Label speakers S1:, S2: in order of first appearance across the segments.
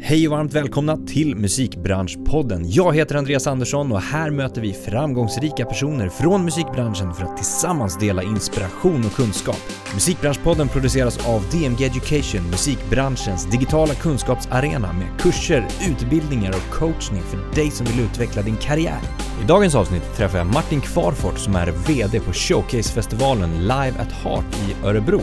S1: Hej och varmt välkomna till Musikbranschpodden. Jag heter Andreas Andersson och här möter vi framgångsrika personer från musikbranschen för att tillsammans dela inspiration och kunskap. Musikbranschpodden produceras av DMG Education, musikbranschens digitala kunskapsarena med kurser, utbildningar och coachning för dig som vill utveckla din karriär. I dagens avsnitt träffar jag Martin Kvarfort som är VD på Showcase-festivalen Live at Heart i Örebro.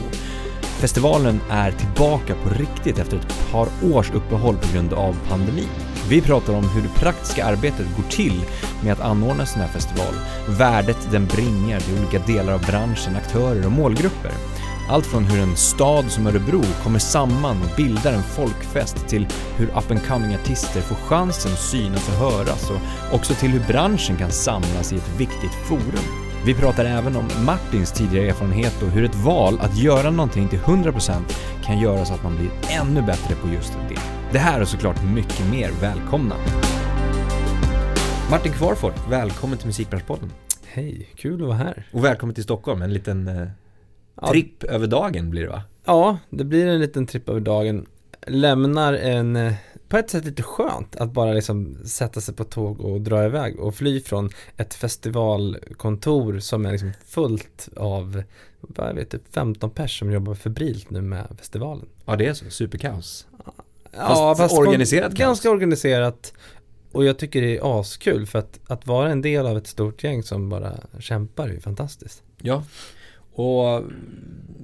S1: Festivalen är tillbaka på riktigt efter ett par års uppehåll på grund av pandemin. Vi pratar om hur det praktiska arbetet går till med att anordna en sån här festival, värdet den bringar till olika delar av branschen, aktörer och målgrupper. Allt från hur en stad som Örebro kommer samman och bildar en folkfest till hur up and coming artister får chansen att synas och höras och också till hur branschen kan samlas i ett viktigt forum. Vi pratar även om Martins tidigare erfarenhet och hur ett val att göra någonting till 100% kan göra så att man blir ännu bättre på just det. Det här och såklart mycket mer välkomna. Martin Kvarfort, välkommen till Musikbranschpodden.
S2: Hej, kul att vara här.
S1: Och välkommen till Stockholm, en liten eh, tripp över dagen blir det va?
S2: Ja, det blir en liten tripp över dagen. Lämnar en, eh, på ett sätt lite skönt att bara liksom sätta sig på tåg och dra iväg och fly från ett festivalkontor som är liksom fullt av, jag vet, typ 15 pers som jobbar febrilt nu med festivalen.
S1: Ja, det är så, superkaos.
S2: Ja,
S1: fast organiserat kaos.
S2: Ganska organiserat. Och jag tycker det är askul för att, att vara en del av ett stort gäng som bara kämpar är ju fantastiskt.
S1: Ja, och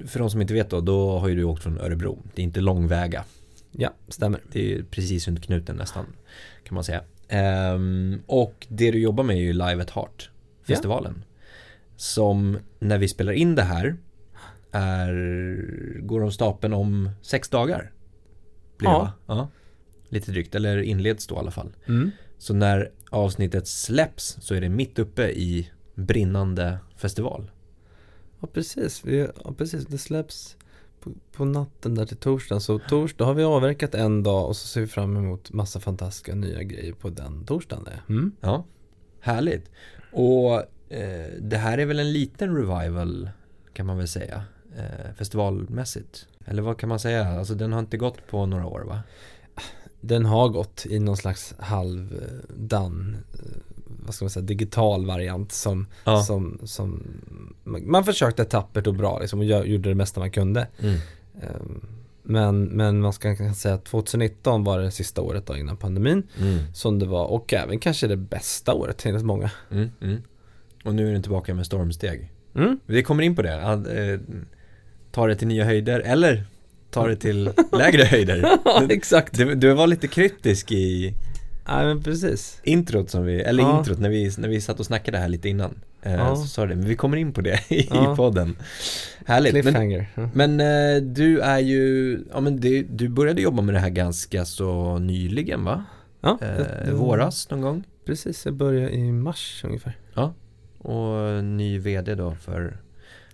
S1: för de som inte vet då, då har ju du åkt från Örebro. Det är inte långväga.
S2: Ja, stämmer.
S1: Det är precis runt knuten nästan, kan man säga. Um, och det du jobbar med är ju Live at Heart, festivalen. Ja. Som när vi spelar in det här är, går om stapeln om sex dagar. Blir ja. Det, ja. Lite drygt, eller inleds då i alla fall. Mm. Så när avsnittet släpps så är det mitt uppe i brinnande festival.
S2: Ja precis, ja, precis. det släpps på, på, natten där till torsdagen. Så torsdag har vi avverkat en dag och så ser vi fram emot massa fantastiska nya grejer på den torsdagen.
S1: Mm. Ja, härligt. Och eh, det här är väl en liten revival kan man väl säga eh, festivalmässigt. Eller vad kan man säga? Alltså den har inte gått på några år va?
S2: Den har gått i någon slags halvdan eh, vad ska man säga, digital variant som, ja. som, som man försökte tappert och bra liksom och gjorde det mesta man kunde. Mm. Ehm, men, men man ska kanske säga att 2019 var det sista året då innan pandemin mm. som det var och även kanske det bästa året enligt många. Mm,
S1: mm, och nu är den tillbaka med stormsteg. Mm. Vi kommer in på det. Eh, ta det till nya höjder eller ta det till lägre höjder.
S2: ja, exakt.
S1: Du, du var lite kryptisk i
S2: Nej men precis
S1: Introt som vi, eller ja. introt när vi, när vi satt och snackade här lite innan eh, ja. Så sa det, men vi kommer in på det i, ja. podden Härligt
S2: Cliffhanger
S1: Men, men eh, du är ju, ja men det, du började jobba med det här ganska så nyligen va? Ja eh, Våras någon gång?
S2: Precis, jag började i mars ungefär
S1: Ja Och ny vd då för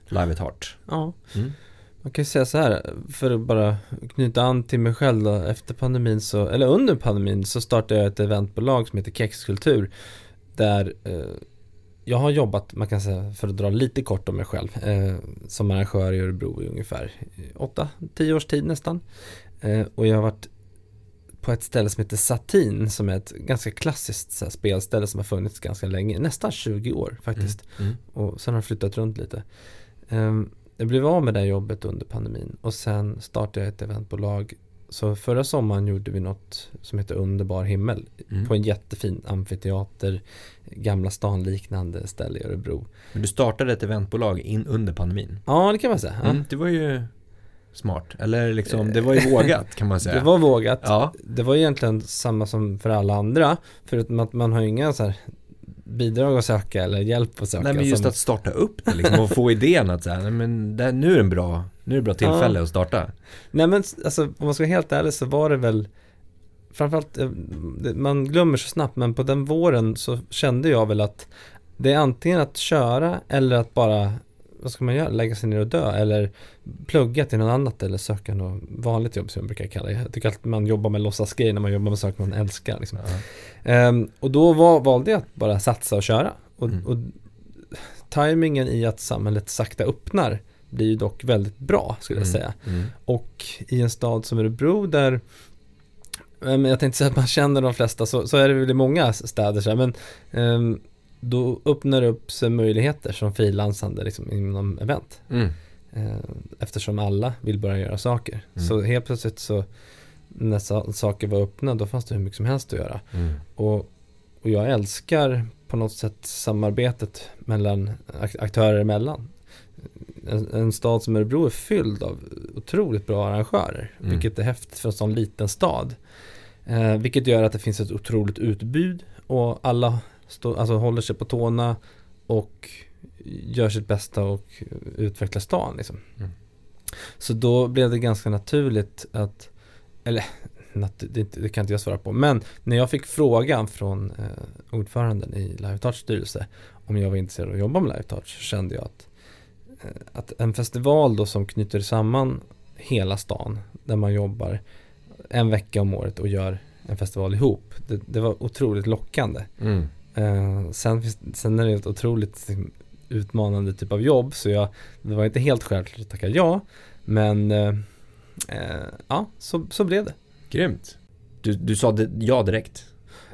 S1: Live at Heart
S2: Ja mm. Man kan ju säga så här, för att bara knyta an till mig själv då, efter pandemin så, eller under pandemin så startade jag ett eventbolag som heter Kexkultur där eh, jag har jobbat, man kan säga, för att dra lite kort om mig själv, eh, som arrangör i Örebro i ungefär 8-10 års tid nästan. Eh, och jag har varit på ett ställe som heter Satin som är ett ganska klassiskt så här, spelställe som har funnits ganska länge, nästan 20 år faktiskt. Mm, mm. Och sen har jag flyttat runt lite. Um, jag blev av med det jobbet under pandemin och sen startade jag ett eventbolag. Så förra sommaren gjorde vi något som heter Underbar himmel mm. på en jättefin amfiteater, Gamla stan liknande ställe i Örebro.
S1: Men du startade ett eventbolag in under pandemin?
S2: Ja, det kan man säga. Ja. Mm,
S1: det var ju smart, eller liksom det var ju vågat kan man säga.
S2: Det var vågat. Ja. Det var egentligen samma som för alla andra, förutom att man har inga så här bidrag att söka eller hjälp att söka.
S1: Nej men just som... att starta upp det liksom och få idén att säga, nej men det, nu är det en bra, nu är det bra tillfälle ja. att starta.
S2: Nej men alltså om man ska vara helt ärlig så var det väl Framförallt, eh, man glömmer så snabbt men på den våren så kände jag väl att det är antingen att köra eller att bara vad ska man göra? Lägga sig ner och dö eller plugga till något annat eller söka något vanligt jobb som jag brukar kalla det. Jag tycker att man jobbar med låtsasgrejer när man jobbar med saker man älskar. Liksom. Ja. Um, och då var, valde jag att bara satsa och köra. Och, mm. och tajmingen i att samhället sakta öppnar blir ju dock väldigt bra skulle jag mm. säga. Mm. Och i en stad som Örebro där Men jag tänkte säga att man känner de flesta, så, så är det väl i många städer så här, men ehm, då öppnar det upp sig möjligheter som frilansande liksom, inom event.
S1: Mm.
S2: Eh, eftersom alla vill börja göra saker.
S1: Mm.
S2: Så helt plötsligt så när sa- saker var öppna då fanns det hur mycket som helst att göra.
S1: Mm.
S2: Och, och jag älskar på något sätt samarbetet mellan ak- aktörer emellan. En, en stad som Örebro är fylld av otroligt bra arrangörer.
S1: Mm.
S2: Vilket är häftigt för en sån liten stad. Eh, vilket gör att det finns ett otroligt utbud och alla stå, alltså håller sig på tårna och gör sitt bästa och utvecklar stan. Liksom.
S1: Mm.
S2: Så då blev det ganska naturligt att, eller det, det kan inte jag svara på, men när jag fick frågan från eh, ordföranden i Live styrelse om jag var intresserad av att jobba med Live så kände jag att, eh, att en festival då som knyter samman hela stan där man jobbar en vecka om året och gör en festival ihop. Det, det var otroligt lockande.
S1: Mm.
S2: Eh, sen, sen är det ett otroligt utmanande typ av jobb så jag, det var inte helt självklart att tacka ja. Men eh, eh, ja, så, så blev det.
S1: Grymt. Du, du sa ja direkt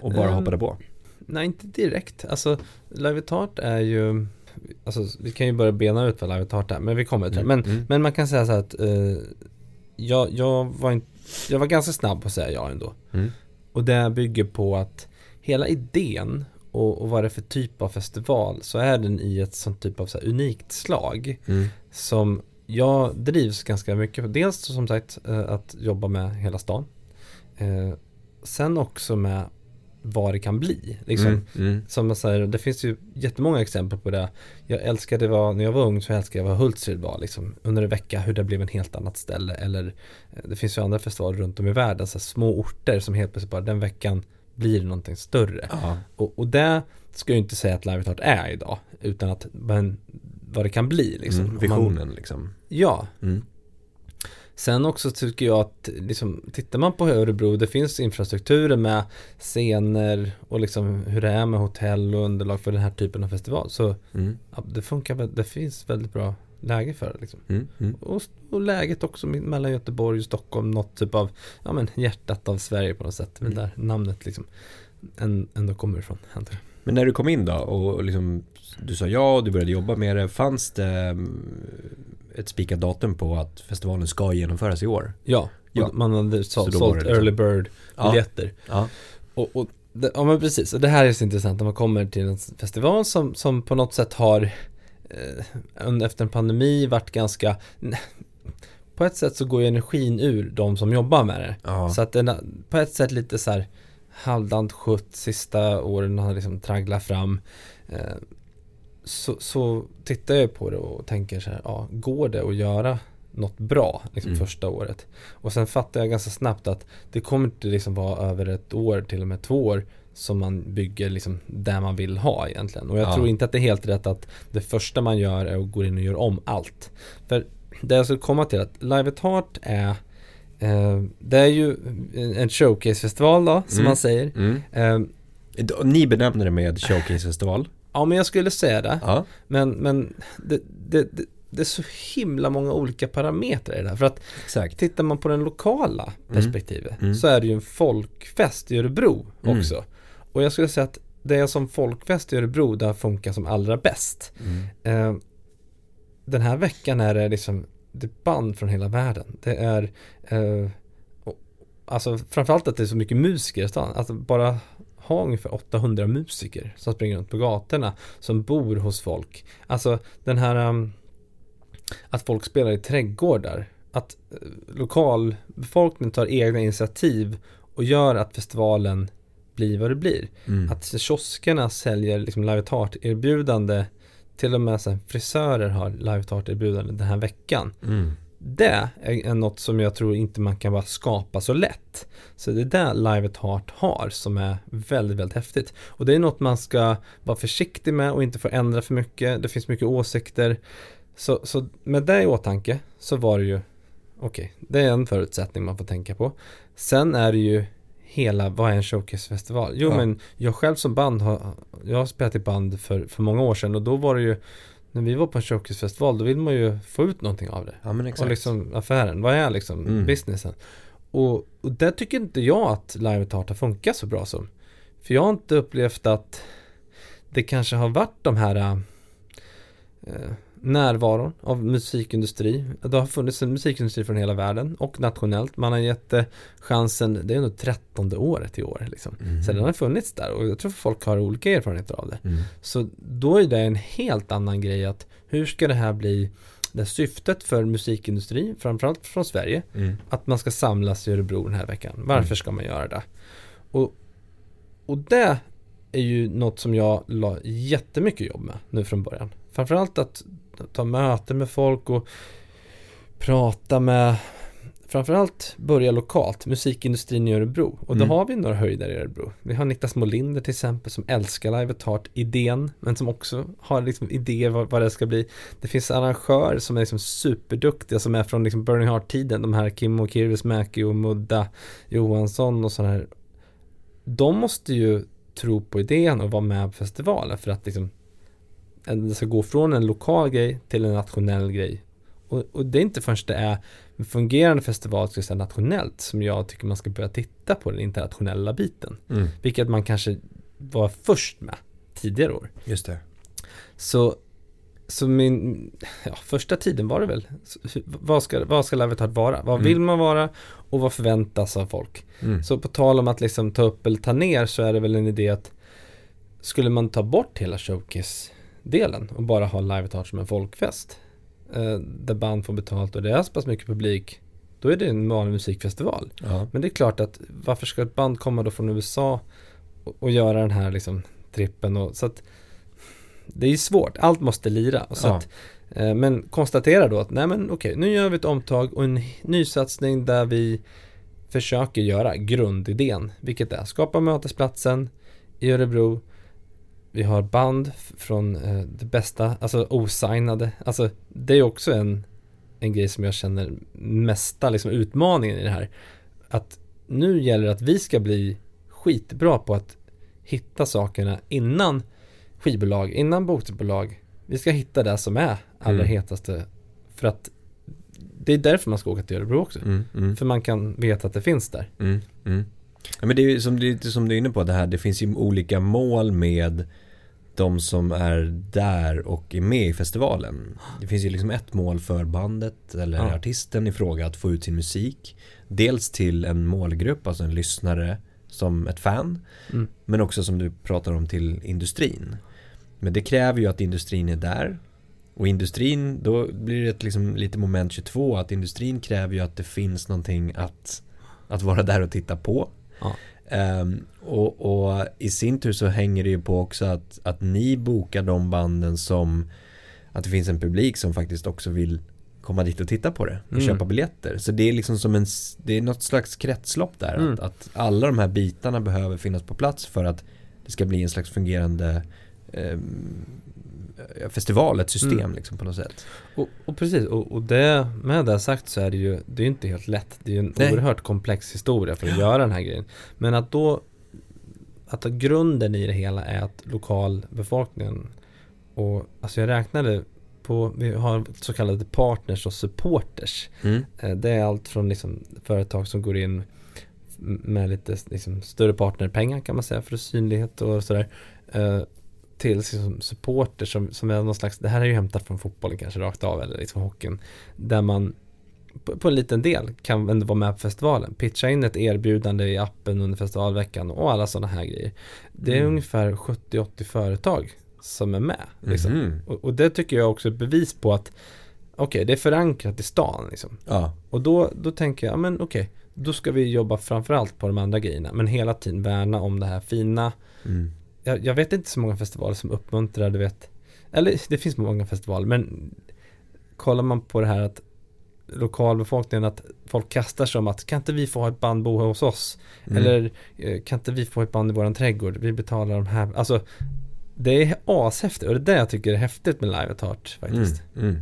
S1: och bara
S2: Ehm,
S1: hoppade på.
S2: Nej, inte direkt. Alltså, Live at Heart är ju, alltså vi kan ju börja bena ut vad Live at Heart är, men vi kommer till det. Men,
S1: Mm.
S2: men man kan säga så här att eh, jag, jag, var inte, jag var ganska snabb på att säga ja ändå.
S1: Mm.
S2: Och det bygger på att hela idén och, och vad det är för typ av festival så är den i ett sånt typ av så här unikt slag
S1: Mm.
S2: som jag drivs ganska mycket på. Dels som sagt eh, att jobba med hela stan. Eh, sen också med vad det kan bli. Liksom.
S1: Mm. Mm.
S2: Som jag säger, det finns ju jättemånga exempel på det. Jag älskade vad, när jag var ung så älskade jag vad Hultsfred var liksom. Under en vecka hur det blev en helt annat ställe. Eller eh, det finns ju andra festivaler runt om i världen. Så här små orter som helt plötsligt bara den veckan blir det någonting större.
S1: Ja.
S2: Och, och det ska jag inte säga att Live Heart är idag. Utan att men, vad det kan bli liksom.
S1: Mm. Visionen liksom.
S2: Man, ja,
S1: Mm.
S2: Sen också tycker jag att liksom, tittar man på Örebro, det finns infrastrukturer med scener och liksom hur det är med hotell och underlag för den här typen av festival. Så
S1: Mm.
S2: ja, det funkar, det finns väldigt bra läge för det. Liksom.
S1: Mm. Mm.
S2: Och, och läget också me- mellan Göteborg och Stockholm, något typ av, ja men hjärtat av Sverige på något sätt.
S1: Mm.
S2: där namnet liksom ändå kommer ifrån.
S1: Men när du kom in då och liksom du sa ja och du började jobba med det. Fanns det mm, ett spikat datum på att festivalen ska genomföras i år?
S2: Ja,
S1: Ja.
S2: och man hade sålt,
S1: var
S2: sålt
S1: liksom-
S2: early bird
S1: Ja.
S2: biljetter.
S1: Ja.
S2: Och, och det, ja men precis, och det här är så intressant när man kommer till en festival som, som på något sätt har efter en pandemi varit ganska på ett sätt så går ju energin ur de som jobbar med det.
S1: Ja.
S2: Så att den på ett sätt lite så här halvdant skjutt sista åren har liksom tragglat fram. Eh, så, så tittar jag på det och tänker så här, ja, går det att göra något bra liksom
S1: Mm.
S2: första året? Och sen fattar jag ganska snabbt att det kommer inte liksom vara över ett år, till och med två år som man bygger liksom där man vill ha egentligen. Och jag
S1: Ja.
S2: tror inte att det är helt rätt att det första man gör är att gå in och göra om allt. För det jag skulle komma till att Live at Heart är eh, det är ju en- showcasefestival då, som
S1: Mm.
S2: man säger.
S1: Mm.
S2: Eh,
S1: Ni benämner det med showcase-festival.
S2: ja, men jag skulle säga det.
S1: Ja.
S2: Men, men det, det, det, det är så himla många olika parametrar i det här. För att
S1: Exakt.
S2: tittar man på den lokala perspektivet
S1: Mm.
S2: så är det ju en folkfest i Örebro
S1: Mm.
S2: Och jag skulle säga att det som folkfest i Örebro där funkar som allra bäst.
S1: Mm.
S2: Eh, den här veckan är det liksom det är band från hela världen. Det är eh, alltså framförallt att det är så mycket musiker i stan. Att bara ha ungefär 800 musiker som springer runt på gatorna som bor hos folk. Alltså den här um, att folk spelar i trädgårdar. Att eh, lokalbefolkningen tar egna initiativ och gör att festivalen blir vad det blir.
S1: Mm.
S2: Att kioskerna säljer liksom live erbjudande till och med så frisörer har live erbjudande den här veckan.
S1: Mm.
S2: Det är något som jag tror inte man kan bara skapa så lätt. Så det är det Live at Heart har som är väldigt, väldigt häftigt. Och det är något man ska vara försiktig med och inte få ändra för mycket. Det finns mycket åsikter. Så, så med det i åtanke så var det ju Okej, det är en förutsättning man får tänka på. Sen är det ju hela, vad är en showcasefestival? Jo
S1: Ja.
S2: men jag själv som band har, jag har spelat i band för, för många år sedan och då var det ju när vi var på en showcasefestival då vill man ju få ut någonting av det.
S1: Ja men
S2: Och
S1: exakt.
S2: liksom affären, vad är liksom
S1: Mm.
S2: businessen? Och, och där tycker inte jag att Live at Heart har funkat så bra som. För jag har inte upplevt att det kanske har varit de här eh, närvaron av musikindustri. Det har funnits en musikindustri från hela världen och nationellt. Man har gett det chansen, det är nog trettonde året i år. Liksom.
S1: Mm.
S2: Så den har funnits där och jag tror folk har olika erfarenheter av det.
S1: Mm.
S2: Så då är det en helt annan grej att hur ska det här bli det syftet för musikindustri, framförallt från Sverige,
S1: Mm.
S2: att man ska samlas i Örebro den här veckan. Varför
S1: Mm.
S2: ska man göra det? Och, och det är ju något som jag la jättemycket jobb med nu från början. Framförallt att ta möten med folk och prata med Framförallt börja lokalt, musikindustrin i Örebro. Och då
S1: Mm.
S2: har vi några höjdare i Örebro. Vi har Niklas Molinder till exempel som älskar Live at Heart idén men som också har liksom idéer vad, vad det ska bli. Det finns arrangörer som är liksom superduktiga som är från liksom Burning Heart-tiden. De här Kim och Kirvis Mäki och Mudda Johansson och sådana här. De måste ju tro på idén och vara med på festivalen för att liksom det ska gå från en lokal grej till en nationell grej. Och, och det är inte förrän det är en fungerande festival ska säga, nationellt som jag tycker man ska börja titta på den internationella biten.
S1: Mm.
S2: Vilket man kanske var först med tidigare år.
S1: Just det.
S2: Så, så min, ja, första tiden var det väl, så, vad ska, vad ska Live at Heart vara? Vad
S1: Mm.
S2: vill man vara och vad förväntas av folk?
S1: Mm.
S2: Så på tal om att liksom ta upp eller ta ner så är det väl en idé att skulle man ta bort hela showcase-delen och bara ha Live Heart som en folkfest eh, där band får betalt och det är så pass mycket publik då är det en vanlig musikfestival.
S1: Ja.
S2: Men det är klart att varför ska ett band komma då från USA och, och göra den här liksom trippen och så att det är svårt, allt måste lira. Och Så
S1: Ja.
S2: att, eh, men konstatera då att nej men okej, nu gör vi ett omtag och en ny satsning där vi försöker göra grundidén, vilket är skapa mötesplatsen i Örebro. Vi har band från eh, det bästa, alltså osignade. Alltså det är också en, en grej som jag känner mesta liksom utmaningen i det här. Att nu gäller det att vi ska bli skitbra på att hitta sakerna innan skivbolag, innan bokbolag. Vi ska hitta det som är allra
S1: Mm.
S2: hetaste. För att det är därför man ska åka till Örebro också.
S1: Mm. Mm.
S2: För man kan veta att det finns där.
S1: Mm, mm. Ja, men det är ju som, lite som du är inne på det här, det finns ju olika mål med de som är där och är med i festivalen. Det finns ju liksom ett mål för bandet eller
S2: Ja.
S1: artisten i fråga att få ut sin musik. Dels till en målgrupp, alltså en lyssnare som ett fan.
S2: Mm.
S1: Men också som du pratar om till industrin. Men det kräver ju att industrin är där. Och industrin, då blir det liksom lite moment 22 att industrin kräver ju att det finns någonting att, att vara där och titta på.
S2: Ja.
S1: Ehm, och, och i sin tur så hänger det ju på också att, att ni bokar de banden som att det finns en publik som faktiskt också vill komma dit och titta på det och
S2: Mm.
S1: köpa biljetter. Så det är liksom som en, det är något slags kretslopp där.
S2: Mm.
S1: Att, att alla de här bitarna behöver finnas på plats för att det ska bli en slags fungerande eh, festival, ett system
S2: Mm.
S1: liksom på något sätt.
S2: Och, och precis, och, och det, med det sagt så är det ju, det är inte helt lätt. Det är ju en
S1: Nej.
S2: oerhört komplex historia för att göra den här grejen. Men att då, att grunden i det hela är att lokalbefolkningen och, alltså jag räknade på, vi har så kallade partners och supporters.
S1: Mm.
S2: Eh, Det är allt från liksom företag som går in med lite liksom större partnerpengar kan man säga för synlighet och sådär. Till liksom supporter som, som är någon slags, det här är ju hämtat från fotbollen kanske rakt av eller liksom hockeyn. Där man på, på en liten del kan ändå vara med på festivalen. Pitcha in ett erbjudande i appen under festivalveckan och alla sådana här grejer. Det är
S1: Mm.
S2: ungefär 70-80 företag som är med. Liksom.
S1: Mhm.
S2: Och, och det tycker jag också är bevis på att okej, det är förankrat i stan liksom.
S1: Ja.
S2: Och då, då tänker jag, ja, men okej, då ska vi jobba framförallt på de andra grejerna, men hela tiden värna om det här fina.
S1: Mm.
S2: Jag, jag vet inte så många festivaler som uppmuntrar, du vet, eller det finns många festivaler, men kollar man på det här att lokalbefolkningen, att folk kastar sig om att kan inte vi få ha ett band bo hos oss?
S1: Mm.
S2: Eller eh, kan inte vi få ett band i våran trädgård? Vi betalar de här, alltså det är ashäftigt och det är det jag tycker är häftigt med Live at Heart faktiskt.
S1: Mm, mm.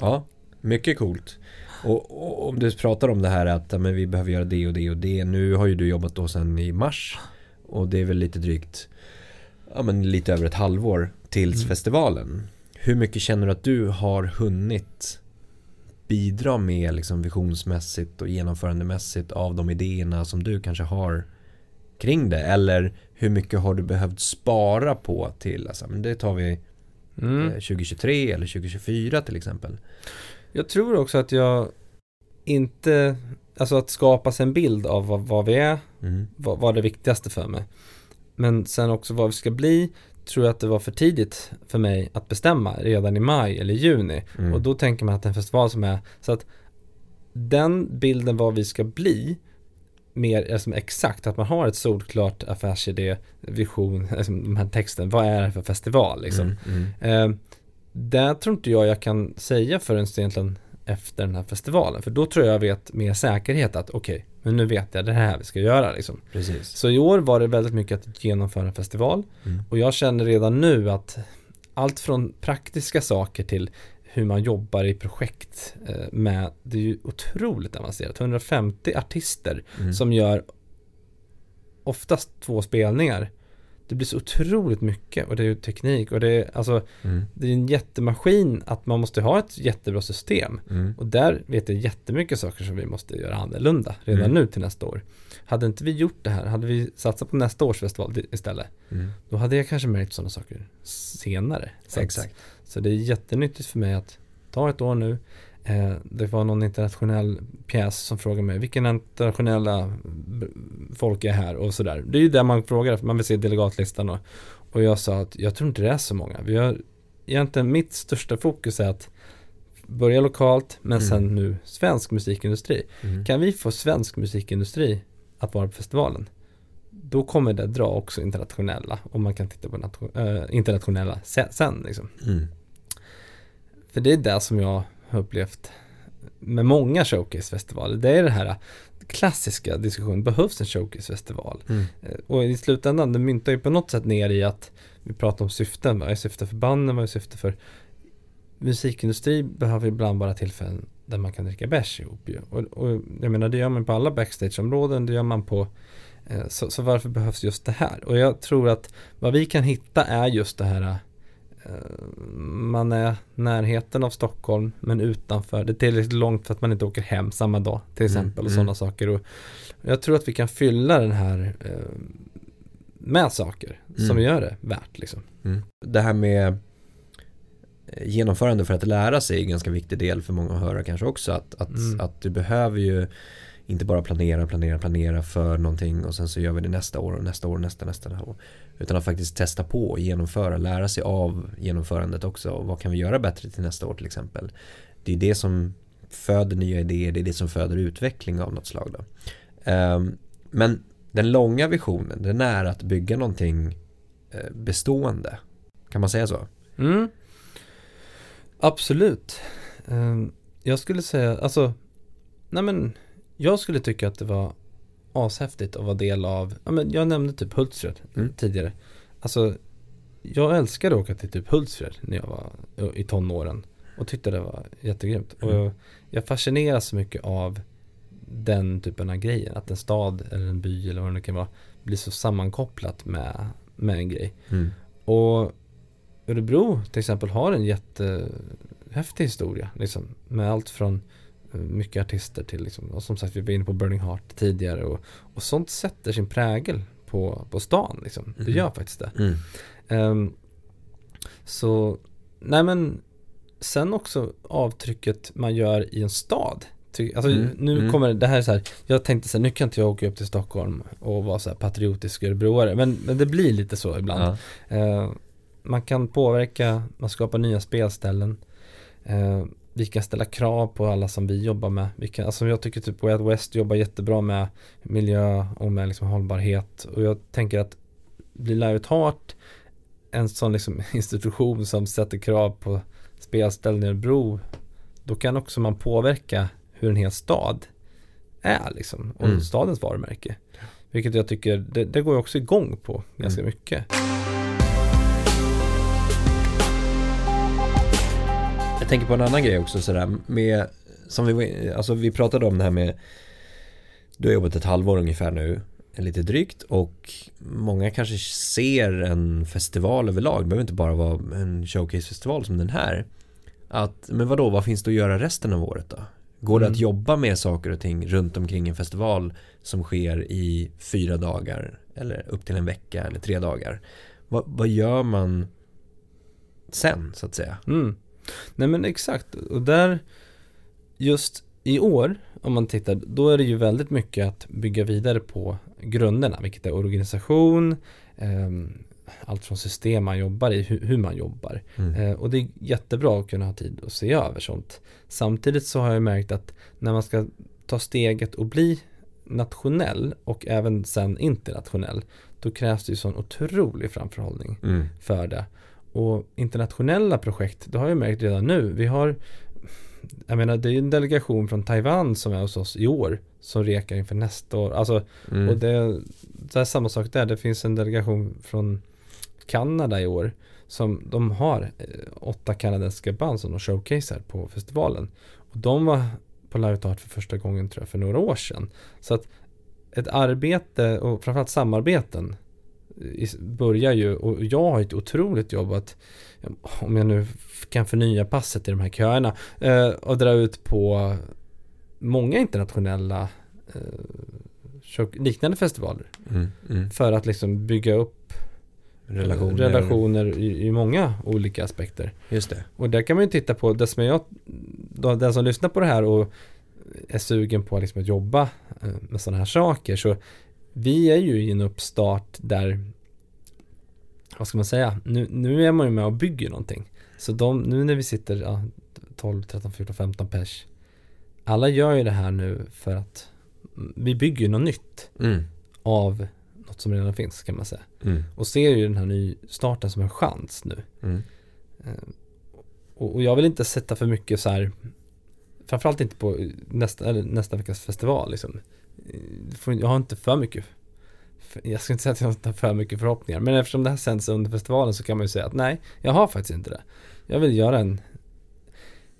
S1: Ja, mycket coolt. Och, och om du pratar om det här att men vi behöver göra det och det och det. Nu har ju du jobbat då sedan i mars. Och det är väl lite drygt, ja men lite över ett halvår tills
S2: Mm.
S1: festivalen. Hur mycket känner du att du har hunnit bidra med liksom visionsmässigt och genomförandemässigt av de idéerna som du kanske har kring det? Eller hur mycket har du behövt spara på till, alltså, men det tar vi mm. 2023 eh, eller 2024 till exempel?
S2: Jag tror också att jag inte, alltså att skapa sig en bild av vad, vad vi är, mm. var, var det viktigaste för mig. Men sen också vad vi ska bli, tror jag att det var för tidigt för mig att bestämma redan i maj eller juni. Mm. Och då tänker man att en festival som är, så att den bilden vad vi ska bli, mer alltså exakt, att man har ett solklart affärsidé, vision, alltså den här texten, vad är det för festival liksom. Mm, mm. Eh, där tror inte jag jag kan säga förrän egentligen efter den här festivalen. För då tror jag jag vet med säkerhet att okej, okay, men nu vet jag det här vi ska göra liksom.
S1: Precis.
S2: Så i år var det väldigt mycket att genomföra en festival. Mm. Och jag känner redan nu att allt från praktiska saker till hur man jobbar i projekt eh, med, det är ju otroligt avancerat. 150 artister mm. som gör oftast två spelningar det blir så otroligt mycket och det är ju teknik och det är alltså mm. Det är en jättemaskin att man måste ha ett jättebra system mm. Och där vet jag jättemycket saker som vi måste göra annorlunda redan mm. nu till nästa år Hade inte vi gjort det här, hade vi satsat på nästa års festival istället mm. Då hade jag kanske märkt sådana saker senare
S1: så Exakt
S2: Så det är jättenyttigt för mig att ta ett år nu det var någon internationell pjäs som frågade mig vilken internationella folk är här och sådär. Det är ju det man frågar, man vill se delegatlistan och, och jag sa att jag tror inte det är så många. Vi har, egentligen mitt största fokus är att börja lokalt men mm. sen nu svensk musikindustri. Mm. Kan vi få svensk musikindustri att vara på festivalen då kommer det dra också internationella och man kan titta på äh, internationella sen. Liksom. Mm. För det är det som jag upplevt med många showcasefestivaler. Det är det här klassiska diskussionen, behövs en showcasefestival? Mm. Eh, och i slutändan, det myntar ju på något sätt ner i att vi pratar om syften, vad är syftet för banden, vad är syftet för musikindustri behöver ibland bara tillfällen där man kan dricka bärs ihop ju. Och, och jag menar det gör man på alla backstageområden, det gör man på eh, så, så varför behövs just det här? Och jag tror att vad vi kan hitta är just det här Eh, man är närheten av Stockholm men utanför. Det är tillräckligt långt för att man inte åker hem samma dag till mm, exempel mm, och sådana saker. Och jag tror att vi kan fylla den här eh, med saker mm. som gör det värt liksom.
S1: Mm. Det här med eh, genomförande för att lära sig är en ganska viktig del för många att höra kanske också. Att, att, mm. att du behöver ju inte bara planera, planera, planera för någonting och sen så gör vi det nästa år och nästa år och nästa, nästa år. Utan att faktiskt testa på, och genomföra, lära sig av genomförandet också. Vad kan vi göra bättre till nästa år till exempel? Det är det som föder nya idéer, det är det som föder utveckling av något slag. Då. Ehm, men den långa visionen, den är att bygga någonting eh, bestående. Kan man säga så?
S2: Mm. Absolut. Ehm, jag skulle säga, alltså, nej men jag skulle tycka att det var ashäftigt att vara del av, ja, men jag nämnde typ Hultsfred mm. tidigare. Alltså, jag älskade att åka till typ Hultsfred när jag var i tonåren och tyckte det var jättegrymt. Mm. Och jag fascineras så mycket av den typen av grejer, att en stad eller en by eller vad det kan vara blir så sammankopplat med, med en grej. Mm. Och Örebro till exempel har en jättehäftig historia, liksom, med allt från mycket artister till liksom, och som sagt vi var inne på Burning Heart tidigare och, och sånt sätter sin prägel på, på stan liksom. Det mhm. gör faktiskt det. Mm. Um, så, nej men sen också avtrycket man gör i en stad. Alltså mm. nu mm. kommer det här så här, jag tänkte så här, nu kan inte jag åka upp till Stockholm och vara så här patriotisk örebroare, men, men det blir lite så ibland. Ja. Uh, man kan påverka, man skapar nya spelställen. Uh, vi kan ställa krav på alla som vi jobbar med. Vi kan, alltså jag tycker typ Way Out West jobbar jättebra med miljö och med liksom hållbarhet. Och jag tänker att blir Live Heart en sån liksom institution som sätter krav på spelställen i Örebro då kan också man påverka hur en hel stad är liksom och mm. stadens varumärke. Vilket jag tycker, det, det går ju också igång på ganska mm. mycket.
S1: Tänker på en annan grej också sådär med, som vi, alltså vi pratade om det här med, du har jobbat ett halvår ungefär nu, lite drygt och många kanske ser en festival överlag, det behöver inte bara vara en showcasefestival som den här. att, men vadå, vad finns det att göra resten av året då? Går det
S2: Mm.
S1: att jobba med saker och ting runt omkring en festival som sker i fyra dagar eller upp till en vecka eller tre dagar? Vad, vad gör man sen så att säga?
S2: Mm. Nej men exakt, och där just i år, om man tittar, då är det ju väldigt mycket att bygga vidare på grunderna, vilket är organisation, ehm, allt från system man jobbar i, hur, hur man jobbar.
S1: Mm.
S2: Eh, och det är jättebra att kunna ha tid att se över sånt. Samtidigt så har jag märkt att när man ska ta steget och bli nationell och även sen internationell, då krävs det ju sån otrolig framförhållning
S1: Mm.
S2: för det. Och internationella projekt, det har jag märkt redan nu. Vi har, jag menar det är ju en delegation från Taiwan som är hos oss i år som rekar inför nästa år. Alltså,
S1: Mm.
S2: och det, det är samma sak där. Det finns en delegation från Kanada i år som de har eh, åtta kanadensiska band som de showcasear på festivalen. Och de var på Live Art för första gången tror jag för några år sedan. Så att ett arbete och framförallt samarbeten börjar ju och jag har ett otroligt jobb att om jag nu kan förnya passet i de här köerna eh, och dra ut på många internationella eh, liknande festivaler
S1: Mm. Mm.
S2: för att liksom bygga upp
S1: Relationer.
S2: relationer i, i många olika aspekter.
S1: Just det.
S2: Och där kan man ju titta på, det som jag, då, den som lyssnar på det här och är sugen på liksom att jobba eh, med sådana här saker. Så vi är ju i en uppstart där, vad ska man säga, nu, nu är man ju med och bygger någonting. Så de, nu när vi sitter ja, 12, 13, 14, 15 pers, alla gör ju det här nu för att vi bygger något nytt
S1: Mm.
S2: av något som redan finns kan man säga.
S1: Mm.
S2: Och ser ju den här nystarten som en chans nu.
S1: Mm.
S2: Eh, Och, och jag vill inte sätta för mycket så här Framförallt inte på nästa, nästa veckas festival liksom. Eh, Jag har inte för mycket Jag ska inte säga att jag har för mycket förhoppningar Men eftersom det här sänds under festivalen så kan man ju säga att nej Jag har faktiskt inte det Jag vill göra en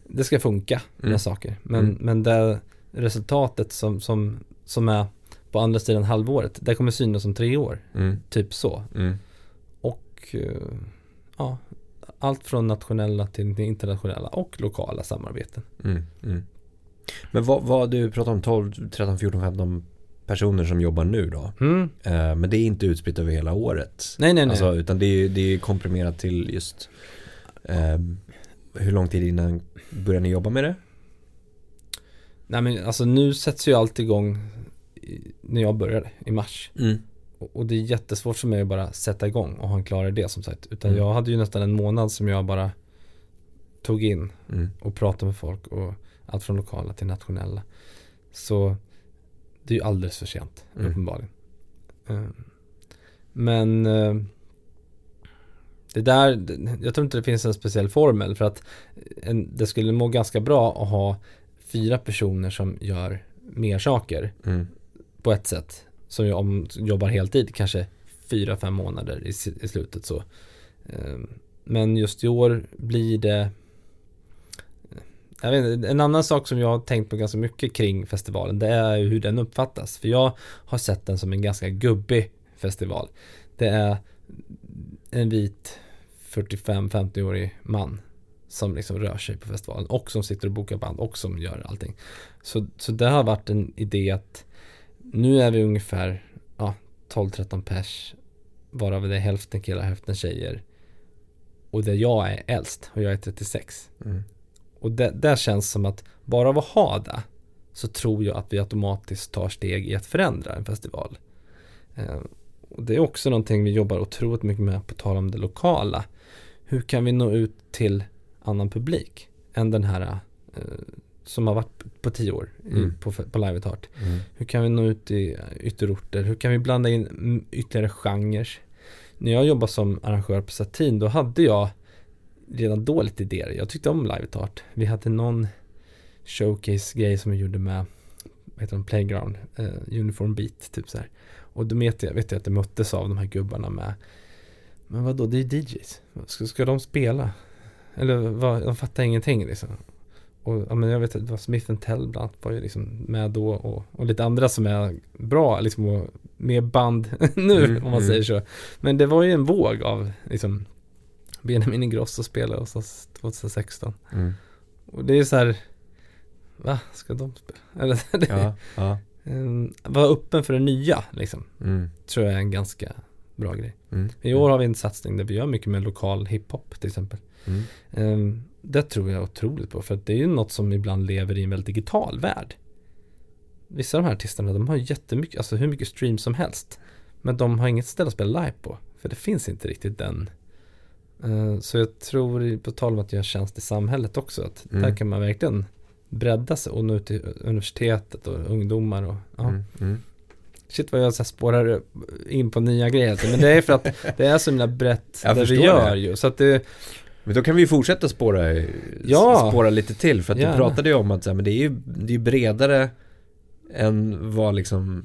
S2: Det ska funka med
S1: Mm.
S2: saker Men,
S1: Mm.
S2: men det resultatet som, som, som är på andra sidan halvåret Det kommer synas om tre år
S1: Mm.
S2: Typ så
S1: Mm.
S2: och eh, ja, allt från nationella till internationella och lokala samarbeten.
S1: Mm. Men vad, vad du pratar om 12, 13, 14, 15 personer som jobbar nu då.
S2: Mm.
S1: Eh, men det är inte utspritt över hela året.
S2: Nej, nej, nej.
S1: Alltså, utan det är, det är komprimerat till just eh, hur lång tid innan börjar ni jobba med det?
S2: nej, men alltså nu sätts ju allt igång i, när jag började i mars.
S1: Mm.
S2: Och, och det är jättesvårt för mig att bara sätta igång och ha en klar idé som sagt. Utan
S1: Mm.
S2: jag hade ju nästan en månad som jag bara tog in
S1: Mm.
S2: och pratade med folk och allt från lokala till nationella. Så det är ju alldeles för sent
S1: Mm.
S2: uppenbarligen. Eh, Men eh, det där, jag tror inte det finns en speciell formel för att en, det skulle må ganska bra att ha fyra personer som gör mer saker
S1: Mm.
S2: på ett sätt. Som om, jobbar heltid, kanske fyra, fem månader i, i slutet så. Eh, Men just i år blir det jag vet, inte, en annan sak som jag har tänkt på ganska mycket kring festivalen det är ju hur den uppfattas. För jag har sett den som en ganska gubbig festival. Det är en vit 45-50-årig man som liksom rör sig på festivalen och som sitter och bokar band och som gör allting. Så, så det har varit en idé att nu är vi ungefär ja, 12-13 pers varav det är hälften killar, hälften tjejer. Och där jag är äldst och jag är 36.
S1: Mm.
S2: Och det, det känns som att bara av att ha det så tror jag att vi automatiskt tar steg i att förändra en festival. Eh, och det är också någonting vi jobbar otroligt mycket med på tal om det lokala. Hur kan vi nå ut till annan publik än den här eh, som har varit på tio år i,
S1: Mm.
S2: på, på Live at Heart.
S1: Mm.
S2: Hur kan vi nå ut i ytterorter? Hur kan vi blanda in ytterligare genrer? När jag jobbade som arrangör på Satin då hade jag redan då lite idéer. Jag tyckte om Live Art. Vi hade någon showcase-grej som vi gjorde med vad heter de, Playground, eh, Uniform Beat, typ så här. Och då vet jag, vet jag att det möttes av de här gubbarna med Men vadå, det är DJs. Ska, ska de spela? Eller vad, de fattar ingenting liksom. Och ja, men jag vet att det var Smith Tell bland annat var ju liksom med då och, och lite andra som är bra liksom och med band nu
S1: Mm,
S2: om man
S1: mm.
S2: säger så. Men det var ju en våg av liksom Benjamin Ingrosso spelade hos oss 2016.
S1: Mm.
S2: Och det är så här, va, ska de spela? Eller, det,
S1: Ja, ja.
S2: um, vara öppen för det nya liksom,
S1: Mm.
S2: tror jag är en ganska bra grej.
S1: Mm.
S2: I år har vi en satsning där vi gör mycket med lokal hiphop till exempel.
S1: Mm.
S2: Um, det tror jag otroligt på för att det är ju något som ibland lever i en väldigt digital värld. Vissa av de här artisterna de har jättemycket, alltså hur mycket stream som helst. Men de har inget ställe att spela live på. För det finns inte riktigt den. Uh, så jag tror, på tal om att göra tjänst i samhället också, att
S1: Mm.
S2: där kan man verkligen bredda sig och nå ut till universitetet och ungdomar och ja.
S1: Mm. Mm.
S2: Shit vad jag så spårar in på nya grejer. Men det är för att det är så himla brett
S1: Jag
S2: det vi gör
S1: det.
S2: ju. Så att det,
S1: Men då kan vi ju fortsätta spåra,
S2: Ja.
S1: spåra lite till för att
S2: Gärna.
S1: du pratade ju om att så här, men det är ju det är bredare än vad liksom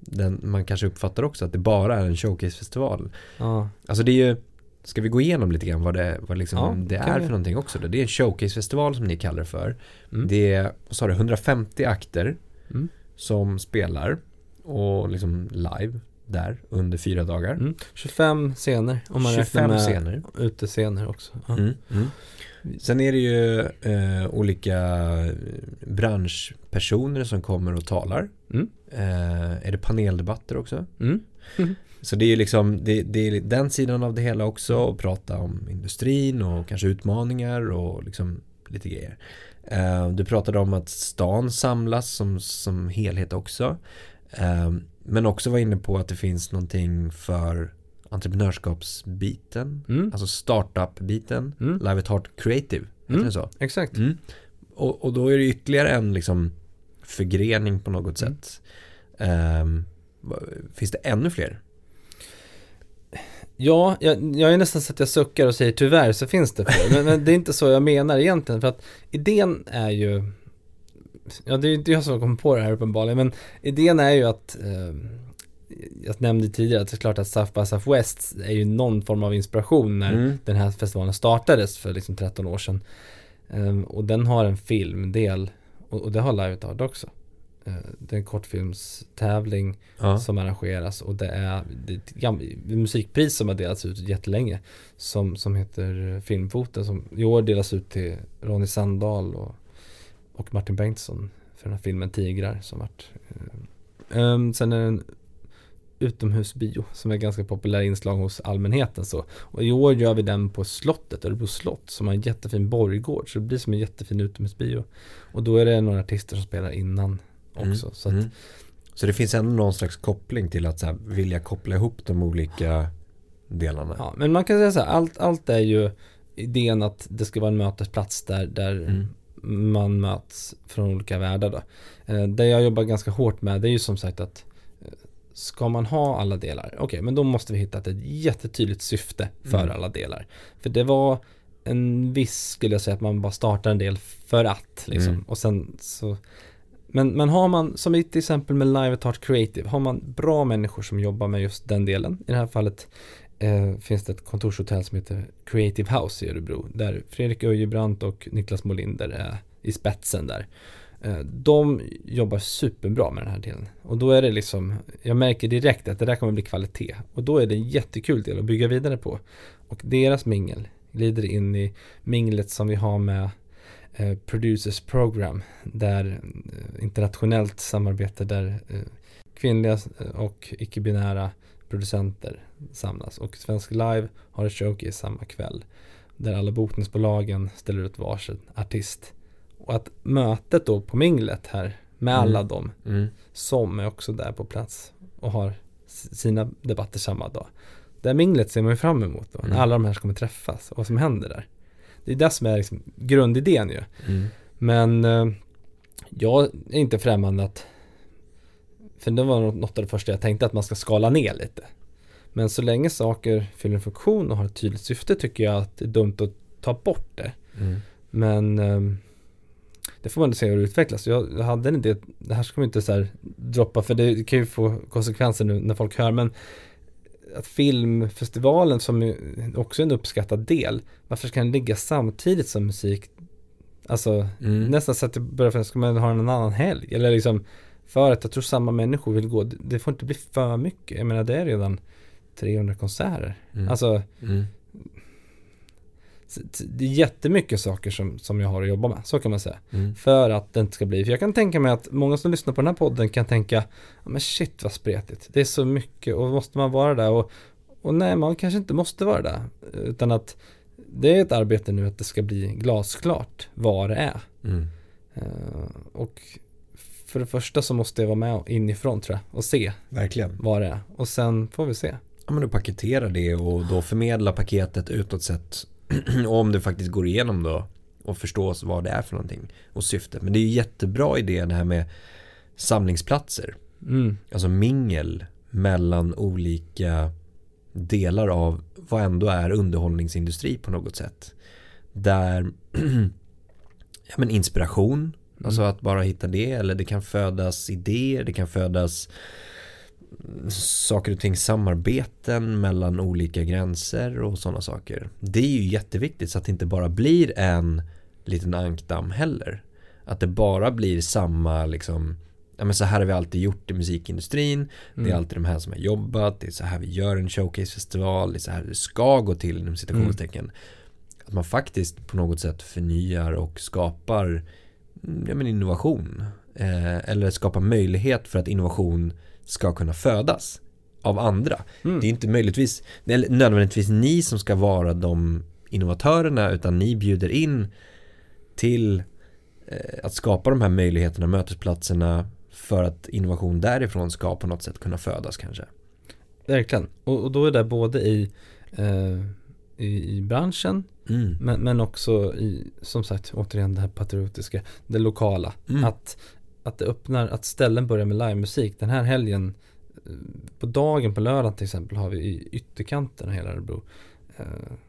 S1: den, man kanske uppfattar också att det bara är en showcasefestival.
S2: ja.
S1: Alltså det är ju, ska vi gå igenom lite grann vad det, vad liksom
S2: Ja,
S1: det är
S2: vi.
S1: för någonting också då? Det är en showcasefestival som ni kallar det för.
S2: Mm.
S1: Det är, vad sa du, 150 akter
S2: Mm.
S1: som spelar och liksom live där under fyra dagar.
S2: Mm. 25 scener om man
S1: 25
S2: räknar med
S1: scener.
S2: utescener också. Ja.
S1: Mm, mm. Sen är det ju eh, olika branschpersoner som kommer och talar.
S2: Mm.
S1: Eh, är det paneldebatter också? Så det är ju liksom det, det är den sidan av det hela också och prata om industrin och kanske utmaningar och liksom lite grejer. Eh, du pratade om att stan samlas som, som helhet också. Eh, men också var inne på att det finns någonting för entreprenörskapsbiten,
S2: Mm.
S1: alltså startup-biten,
S2: Mm.
S1: Live at Heart Creative, heter
S2: Mm.
S1: så?
S2: Exakt.
S1: Mm. Och, och då är det ytterligare en liksom förgrening på något sätt. Va- finns det ännu fler?
S2: Ja, jag, jag är nästan så att jag suckar och säger tyvärr så finns det fler. Men, men det är inte så jag menar egentligen. För att idén är ju, ja det är ju inte jag som kom på det här uppenbarligen. Men idén är ju att, eh, jag nämnde tidigare att det är klart att South by Southwest är ju någon form av inspiration när
S1: Mm.
S2: den här festivalen startades för liksom 13 år sedan. Ehm, och den har en filmdel och, och det har Live Art också. Eh, det är en kortfilmstävling
S1: Ja.
S2: som arrangeras och det är, det är musikpris som har delats ut jättelänge som, som heter Filmfoten som i år delas ut till Ronny Sandahl och, och Martin Bengtsson för den här filmen Tigrar som vart eh, ehm, Sen är det en utomhusbio som är ganska populär inslag hos allmänheten så och i år gör vi den på slottet, Örebro slott som har en jättefin borggård så det blir som en jättefin utomhusbio och då är det några artister som spelar innan också
S1: Mm,
S2: så att
S1: mm. så det finns ändå någon slags koppling till att så här, vilja koppla ihop de olika delarna.
S2: Ja, men man kan säga så här, allt, allt är ju idén att det ska vara en mötesplats där, där
S1: Mm.
S2: man möts från olika världar då. Eh, det jag jobbar ganska hårt med det är ju som sagt att eh, ska man ha alla delar, okej men då måste vi hitta ett jättetydligt syfte för
S1: Mm.
S2: alla delar. För det var en viss, skulle jag säga, att man bara startar en del för att liksom.
S1: Mm.
S2: Och sen så men, men har man, som i till exempel med Live at Heart Creative, har man bra människor som jobbar med just den delen. I det här fallet eh, finns det ett kontorshotell som heter Creative House i Örebro. Där Fredrik Öjebrant och Niklas Molinder är i spetsen där. Eh, de jobbar superbra med den här delen. Och då är det liksom, jag märker direkt att det där kommer bli kvalitet. Och då är det en jättekul del att bygga vidare på. Och deras mingel glider in i minglet som vi har med Producers Program. Där eh, internationellt samarbete där eh, kvinnliga eh, och icke-binära producenter samlas. Och Svensk Live har ett showcase samma kväll. Där alla bokningsbolagen ställer ut varsin artist. Och att mötet då på minglet här med
S1: Mm.
S2: alla dem
S1: Mm.
S2: som är också där på plats och har sina debatter samma dag. Det här minglet ser man ju fram emot då, när
S1: Mm.
S2: alla de här ska träffas och vad som händer där. Det är det som är liksom grundidén ju.
S1: Mm.
S2: Men eh, jag är inte främmande att för det var något av det första jag tänkte att man ska skala ner lite. Men så länge saker fyller en funktion och har ett tydligt syfte tycker jag att det är dumt att ta bort det.
S1: Mm.
S2: Men ehm, det får man se hur det utvecklas. Jag jag hade en idé, det här ska man inte så här droppa för det kan ju få konsekvenser nu när folk hör. Men att filmfestivalen som också är en uppskattad del, varför ska den ligga samtidigt som musik? Alltså
S1: Mm.
S2: nästan så att det börjar för ska man ha en annan helg? Eller liksom för att jag tror samma människor vill gå. Det- Det får inte bli för mycket. Jag menar det är redan 300 konserter.
S1: Mm.
S2: Alltså
S1: Mm.
S2: Det är jättemycket saker som, som jag har att jobba med, så kan man säga.
S1: Mm.
S2: För att det inte ska bli, för jag kan tänka mig att många som lyssnar på den här podden kan tänka, men shit vad spretigt, det är så mycket och måste man vara där och, och nej man kanske inte måste vara där, utan att det är ett arbete nu att det ska bli glasklart vad det är.
S1: Mm.
S2: Eh, och för det första så måste jag vara med inifrån tror jag och se
S1: Verkligen.
S2: vad det är och sen får vi se.
S1: Ja men du paketerar det och då förmedla paketet utåt sett och om det faktiskt går igenom då och förstås vad det är för någonting och syftet. Men det är ju jättebra idé det här med samlingsplatser.
S2: Mm.
S1: Alltså mingel mellan olika delar av vad ändå är underhållningsindustri på något sätt. Där ja, men inspiration, alltså att bara hitta det eller det kan födas idéer, det kan födas saker och ting, samarbeten mellan olika gränser och sådana saker. Det är ju jätteviktigt så att det inte bara blir en liten ankdamm heller. Att det bara blir samma liksom Ja men så här har vi alltid gjort i musikindustrin Det är
S2: Mm.
S1: alltid de här som har jobbat Det är så här vi gör en showcasefestival Det är så här det ska gå till inom citationstecken Att man faktiskt på något sätt förnyar och skapar mm, ja, men innovation eh, Eller skapar möjlighet för att innovation ska kunna födas av andra
S2: Mm.
S1: Det är inte möjligtvis eller nödvändigtvis ni som ska vara de innovatörerna utan ni bjuder in till eh, att skapa de här möjligheterna, mötesplatserna för att innovation därifrån ska på något sätt kunna födas kanske.
S2: Verkligen. Och, och då är det både i, eh, i, i branschen
S1: Mm.
S2: men, men också i, som sagt, återigen det här patriotiska, det lokala.
S1: Mm.
S2: Att, att det öppnar, att ställen börjar med livemusik. Den här helgen, eh, på dagen på lördag till exempel, har vi i ytterkanten av hela Örebro eh,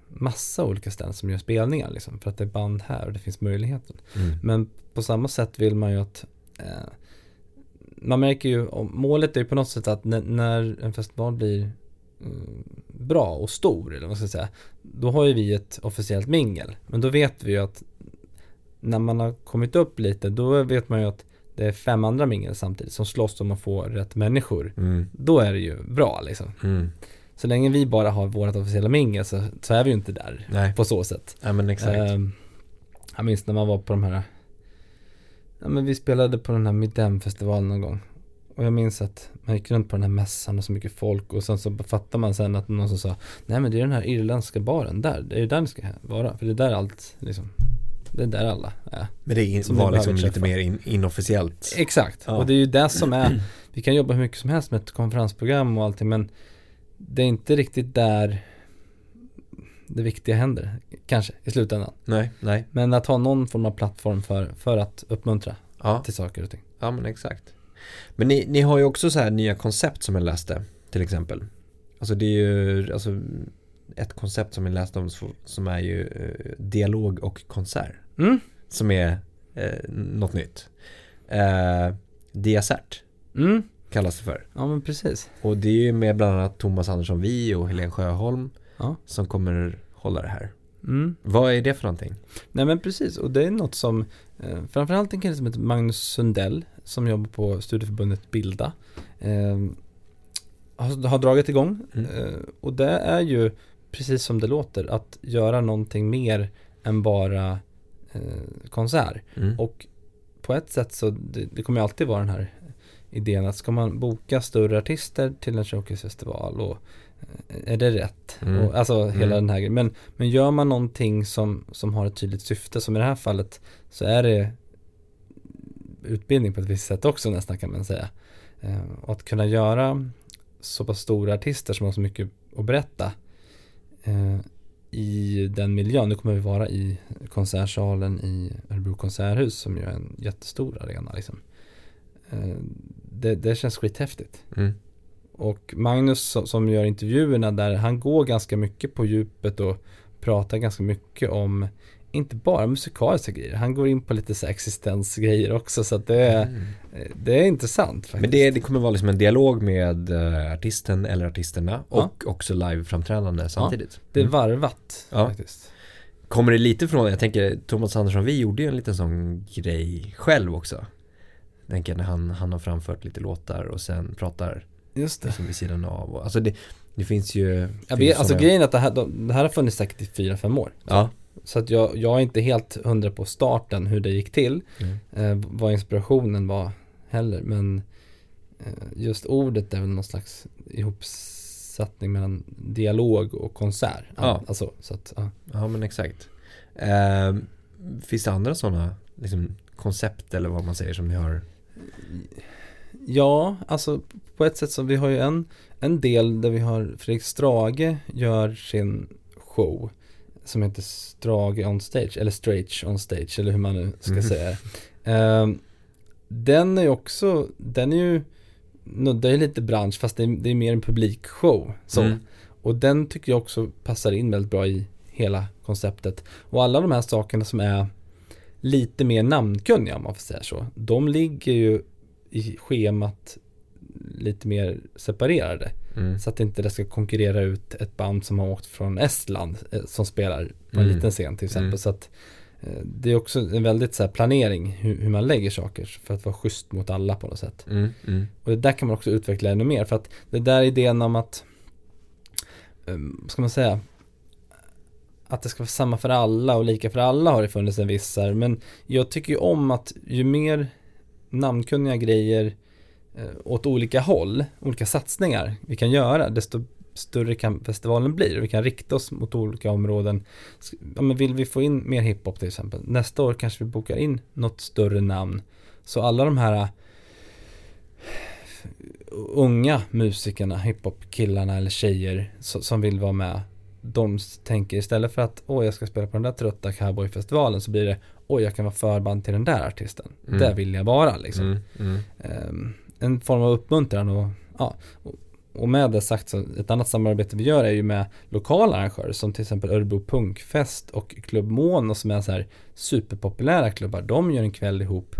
S2: massa olika ställen som gör spelningar liksom, för att det är band här och det finns möjligheten.
S1: Mm.
S2: Men på samma sätt vill man ju att eh, man märker ju, målet är ju på något sätt att när, en festival blir mm, bra och stor, eller vad ska säga, då har ju vi ett officiellt mingel. Men då vet vi ju att när man har kommit upp lite, då vet man ju att det är fem andra mingel samtidigt som slåss om att få rätt människor.
S1: Mm.
S2: Då är det ju bra liksom.
S1: Mm.
S2: Så länge vi bara har vårt officiella mingel så, så är vi ju inte där
S1: Nej,
S2: på så sätt.
S1: ja, men exakt.
S2: Ehm, jag minns när man var på de här Ja men vi spelade på den här Midem-festivalen någon gång Och jag minns att man gick runt på den här mässan och så mycket folk och sen så fattar man sen att någon som sa Nej men det är den här irländska baren där, det är ju där ni ska vara För det är där allt liksom Det är där alla är
S1: men det in,
S2: som
S1: var liksom lite
S2: träffa.
S1: mer in, inofficiellt.
S2: Exakt,
S1: Ja.
S2: och det är ju det som är Vi kan jobba hur mycket som helst med ett konferensprogram och allting men Det är inte riktigt där Det viktiga händer, kanske i slutändan
S1: Nej, nej.
S2: Men att ha någon form av plattform för, för att uppmuntra
S1: Ja,
S2: till saker och ting.
S1: ja men exakt. Men ni, ni har ju också så här nya koncept som jag läste till exempel. Alltså det är ju alltså, ett koncept som jag läste om som är ju eh, dialog och konsert.
S2: Mm.
S1: Som är eh, något nytt. Eh, Diacert
S2: Mm.
S1: kallas det för.
S2: Ja men precis.
S1: Och det är ju med bland annat Thomas Andersson Vi och Helene Sjöholm
S2: Ja.
S1: som kommer hålla det här.
S2: Mm.
S1: Vad är det för någonting?
S2: Nej men precis, och det är något som eh, framförallt en kille som heter Magnus Sundell som jobbar på studieförbundet Bilda eh, har, har dragit igång.
S1: Mm.
S2: Eh, och det är ju precis som det låter att göra någonting mer än bara eh, konsert.
S1: Mm.
S2: Och på ett sätt så det, det kommer alltid vara den här idén att ska man boka större artister till en showcasefestival och eh, är det rätt?
S1: Mm.
S2: Och, alltså hela
S1: Mm.
S2: den här grejen. Men, men gör man någonting som, som har ett tydligt syfte, som i det här fallet, så är det utbildning på ett visst sätt också nästan kan man säga. Eh, och att kunna göra så pass stora artister som har så mycket att berätta i den miljön. Nu kommer vi vara i konsertsalen i Örebro konserthus som ju är en jättestor arena liksom. Eh, det, det känns skithäftigt.
S1: Mm.
S2: Och Magnus som gör intervjuerna där, han går ganska mycket på djupet och pratar ganska mycket om inte bara musikaliska grejer, han går in på lite så existensgrejer också så att det är,
S1: Mm.
S2: eh, det är intressant faktiskt.
S1: Men det, det kommer vara liksom en dialog med eh, artisten eller artisterna
S2: Ja.
S1: och också liveframträdande samtidigt.
S2: Det är
S1: Mm.
S2: varvat
S1: Ja.
S2: faktiskt.
S1: Kommer det lite från, jag tänker Thomas Andersson, vi gjorde ju en liten sån grej själv också. Jag tänker när han, han har framfört lite låtar och sen pratar
S2: Just det.
S1: liksom vid sidan av. Och, alltså det, det finns ju... Finns
S2: vet, alltså grejen är att det här, de- det här har funnits säkert i fyra, fem år.
S1: Ja,
S2: Så att jag, jag är inte helt hundra på starten hur det gick till.
S1: Mm.
S2: Eh, vad inspirationen var heller. Men eh, just ordet är väl någon slags ihopsättning mellan dialog och konsert.
S1: Ja.
S2: Alltså, så att, ja.
S1: Ja men exakt. Eh, finns det andra sådana liksom, koncept eller vad man säger som ni har?
S2: Ja, alltså på ett sätt så vi har ju en, en del där vi har Fredrik Strage gör sin show som heter Strage on stage eller Strage on stage eller hur man nu ska
S1: Mm.
S2: säga det. Ehm, Den är ju också, den är ju nuddar ju lite bransch fast det är, det är mer en publikshow så.
S1: Mm.
S2: Och den tycker jag också passar in väldigt bra i hela konceptet. Och alla de här sakerna som är lite mer namnkunniga om man får säga så. De ligger ju i schemat lite mer separerade.
S1: Mm.
S2: Så att inte det ska konkurrera ut ett band som har åkt från Estland eh, som spelar på en
S1: Mm.
S2: liten scen till exempel.
S1: Mm.
S2: Så att eh, det är också en väldigt så här planering hur, hur man lägger saker för att vara schysst mot alla på något sätt.
S1: Mm. Mm.
S2: Och det där kan man också utveckla ännu mer för att det där idén om att, um, vad ska man säga, att det ska vara samma för alla och lika för alla har det funnits en viss här. Men jag tycker ju om att ju mer namnkunniga grejer åt olika håll, olika satsningar vi kan göra, desto större kan festivalen bli. Vi kan rikta oss mot olika områden. Ja, men vill vi få in mer hiphop till exempel, nästa år kanske vi bokar in något större namn. Så alla de här unga musikerna, hiphop-killarna eller tjejer so- som vill vara med. De tänker istället för att åh jag ska spela på den där trötta cowboyfestivalen så blir det åh jag kan vara förband till den där artisten.
S1: Mm.
S2: Där vill jag vara liksom.
S1: Mm. Mm.
S2: Ehm, en form av uppmuntran och ja. Och, med det sagt så ett annat samarbete vi gör är ju med lokala arrangörer som till exempel Örebro Punkfest och Klubb Mono som är så här superpopulära klubbar. De gör en kväll ihop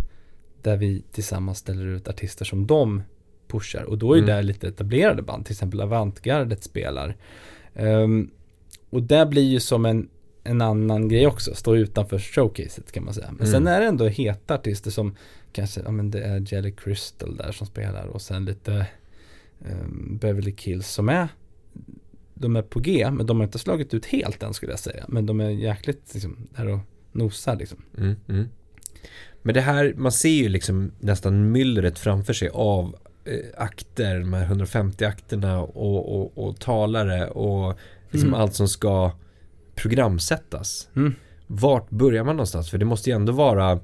S2: där vi tillsammans ställer ut artister som de pushar och då är
S1: Mm.
S2: det lite etablerade band, till exempel Avantgardet spelar. Ehm, och det blir ju som en, en annan grej också, stå utanför showcaset kan man säga. Men
S1: Mm.
S2: sen är det ändå heta artister som kanske, ja men det är Jelly Crystal där som spelar och sen lite um, Beverly Kills som är de är på G, men de har inte slagit ut helt än skulle jag säga. Men de är jäkligt liksom, där och nosar liksom.
S1: Mm, mm. Men det här, man ser ju liksom nästan myllret framför sig av eh, akter, de här 150 akterna och, och, och talare och liksom
S2: Mm.
S1: allt som ska programsättas.
S2: Mm.
S1: Vart börjar man någonstans? För det måste ju ändå vara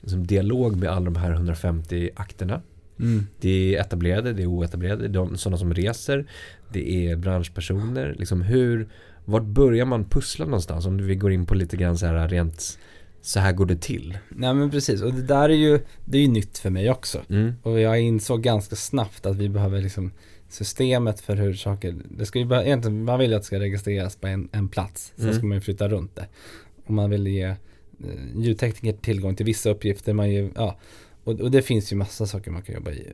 S1: liksom, dialog med alla de här 150 akterna.
S2: Mm.
S1: Det är etablerade, det är oetablerade, de, sådana som reser, det är branschpersoner. Liksom hur, vart börjar man pussla någonstans? Om vi går in på lite grann så här rent, så här går det till.
S2: Nej men precis, och det där är ju, det är ju nytt för mig också.
S1: Mm.
S2: Och jag insåg ganska snabbt att vi behöver liksom systemet för hur saker, det ska ju bara, egentligen, man vill ju att det ska registreras på en, en plats. Sen
S1: Mm.
S2: ska man ju flytta runt det. Och man vill ge eh, ljudtekniker tillgång till vissa uppgifter, man ger, ja. Och, och det finns ju massa saker man kan jobba i.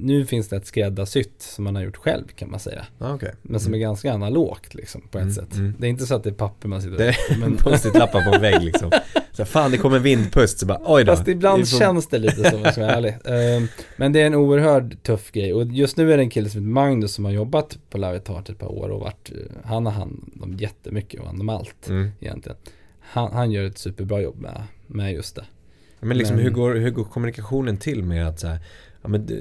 S2: Nu finns det ett skräddarsytt som man har gjort själv kan man säga.
S1: Ah, okay.
S2: Men som är ganska analogt liksom på ett
S1: Mm,
S2: sätt.
S1: mm.
S2: Det är inte så att det är papper man sitter
S1: Det är
S2: men,
S1: post-it-lappar på en vägg liksom. Så fan det kommer en vindpust så bara oj då.
S2: Fast ibland
S1: Vi får-
S2: känns det lite som, jag ska vara ärlig. Ehm, Men det är en oerhörd tuff grej. Och just nu är det en kille som heter Magnus som har jobbat på Live Art ett par år och varit, eh, han har hand om jättemycket och hand om allt
S1: Mm.
S2: egentligen. Han, han gör ett superbra jobb med, med just det.
S1: Men liksom
S2: Men-
S1: hur, går, hur går kommunikationen till med att så här, ja, men, d-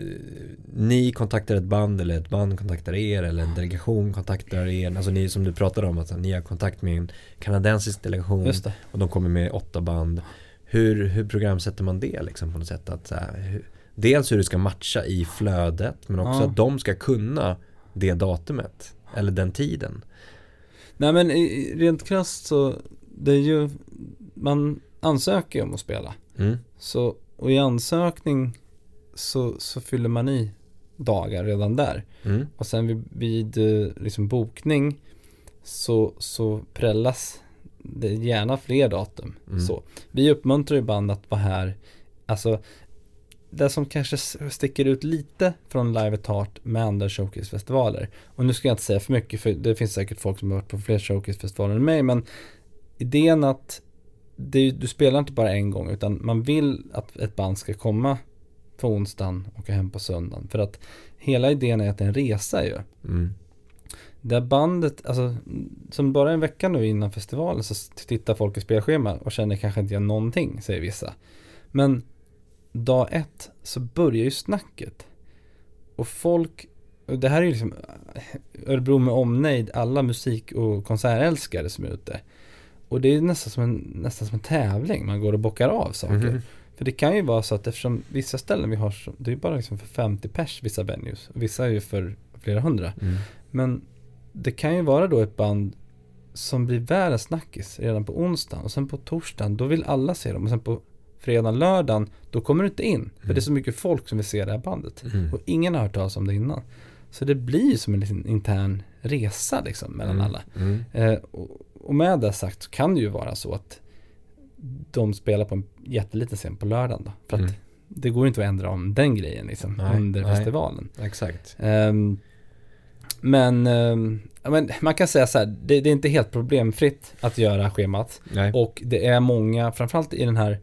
S1: ni kontaktar ett band eller ett band kontaktar er eller en delegation kontaktar er. Alltså ni som du pratade om att här, ni har kontakt med en kanadensisk delegation och de kommer med åtta band. Hur, hur programsätter man det liksom på något sätt? Att, så här, hur, dels hur det ska matcha i flödet men också
S2: Ja.
S1: att de ska kunna det datumet eller den tiden.
S2: Nej men rent krasst så, det är ju, man ansöker ju om att spela.
S1: Mm.
S2: Så, och i ansökning så, så fyller man i dagar redan där.
S1: Mm.
S2: Och sen vid, vid eh, liksom bokning så, så prällas det gärna fler datum.
S1: Mm.
S2: Så. Vi uppmuntrar ju band att vara här. Alltså det som kanske sticker ut lite från Live at Heart med andra showcasefestivaler. Och nu ska jag inte säga för mycket för det finns säkert folk som har varit på fler showcasefestivaler än mig. Men idén att det, du spelar inte bara en gång utan man vill att ett band ska komma på onsdagen och åka hem på söndagen. För att hela idén är att det är en resa ju.
S1: Mm.
S2: där bandet, alltså som bara en vecka nu innan festivalen så tittar folk i spelschema och känner kanske inte igen någonting, säger vissa. Men dag ett så börjar ju snacket. Och folk, och det här är ju liksom Örebro med omnejd, alla musik och konsertälskare som är ute. Och det är nästan som en, nästan som en tävling, man går och bockar av saker. Mm. För det kan ju vara så att eftersom vissa ställen vi har, det är bara liksom för 50 pers vissa venues. Vissa är ju för flera hundra. Mm. Men det kan ju vara då ett band som blir världens snackis redan på onsdagen och sen på torsdagen då vill alla se dem och sen på fredagen, lördagen då kommer du inte in. Mm. För det är mm. så mycket folk som vill se det här bandet. Mm. Och ingen har hört talas om det innan. Så det blir som en liten intern resa liksom mellan mm. alla. Mm. Eh, och, och, med det sagt så kan det ju vara så att de spelar på en jätteliten scen på lördagen då. För att mm. det går inte att ändra om den grejen liksom nej, under nej. festivalen.
S1: Exakt.
S2: Um, men, um, men man kan säga så här, det, det, är inte helt problemfritt att göra schemat. Nej. Och det är många, framförallt i den här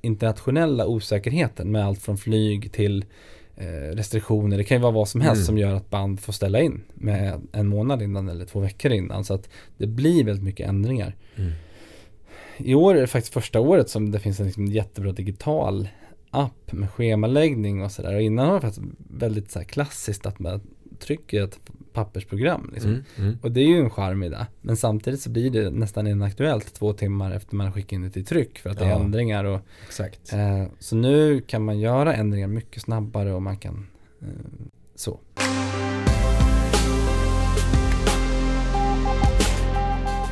S2: internationella osäkerheten med allt från flyg till restriktioner. Det kan ju vara vad som helst mm. som gör att band får ställa in med en månad innan eller två veckor innan. Så att det blir väldigt mycket ändringar. Mm i år är det faktiskt första året som det finns en liksom jättebra digital app med schemaläggning och sådär. Och innan var det faktiskt väldigt så klassiskt att man trycker ett pappersprogram. Liksom. Mm, mm. Och det är ju en charm i det. Men samtidigt så blir det nästan inaktuellt två timmar efter man skickat in det till tryck för att ja, det är ändringar. Och,
S1: exakt.
S2: Eh, så nu kan man göra ändringar mycket snabbare och man kan eh, så.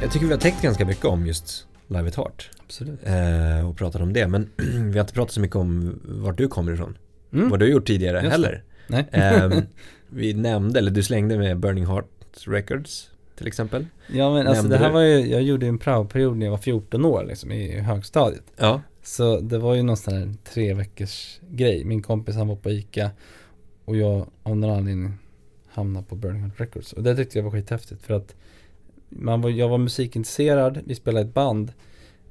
S1: Jag tycker vi har täckt ganska mycket om just Live at Heart.
S2: Absolut.
S1: Eh, och pratat om det. Men vi har inte pratat så mycket om vart du kommer ifrån. Mm. Vad du har gjort tidigare Just heller.
S2: Nej.
S1: Vi nämnde, eller du slängde med Burning Heart Records till exempel.
S2: Ja men alltså det här du? var ju, jag gjorde en praoperiod när jag var 14 år liksom i högstadiet.
S1: Ja.
S2: Så det var ju någon sån här tre veckors grej. Min kompis han var på ICA och jag av någon anledning hamnade på Burning Heart Records. Och det tyckte jag var skithäftigt för att man var, jag var musikintresserad, vi spelade ett band.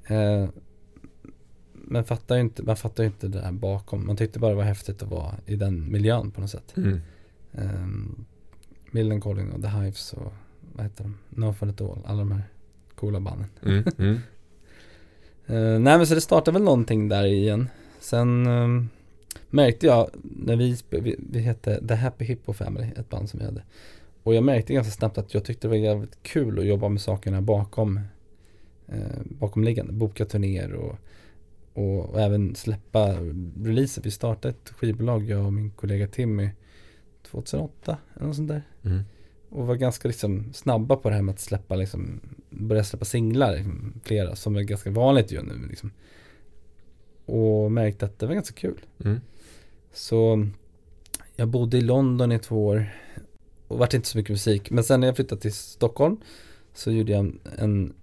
S2: Eh, men fattar inte, man fattar ju inte det här bakom. Man tyckte bara det var häftigt att vara i den miljön på något sätt. Mm. Eh, Millencolin och The Hives och vad heter de? No Fun At All. Alla de här coola banden. Mm. Mm. eh, nej men så det startade väl någonting där igen. Sen eh, märkte jag när vi, vi, vi hette The Happy Hippo Family, ett band som vi hade. Och jag märkte ganska snabbt att jag tyckte det var jävligt kul att jobba med sakerna bakom eh, bakomliggande, boka turnéer och, och, och, även släppa releaser. Vi startade ett skivbolag, jag och min kollega Timmy 2008 eller något sånt där. Mm. Och var ganska liksom snabba på det här med att släppa liksom, börja släppa singlar, liksom, flera, som är ganska vanligt ju nu liksom. Och märkte att det var ganska kul. Mm. Så jag bodde i London i två år och vart inte så mycket musik. Men sen när jag flyttade till Stockholm så gjorde jag en, en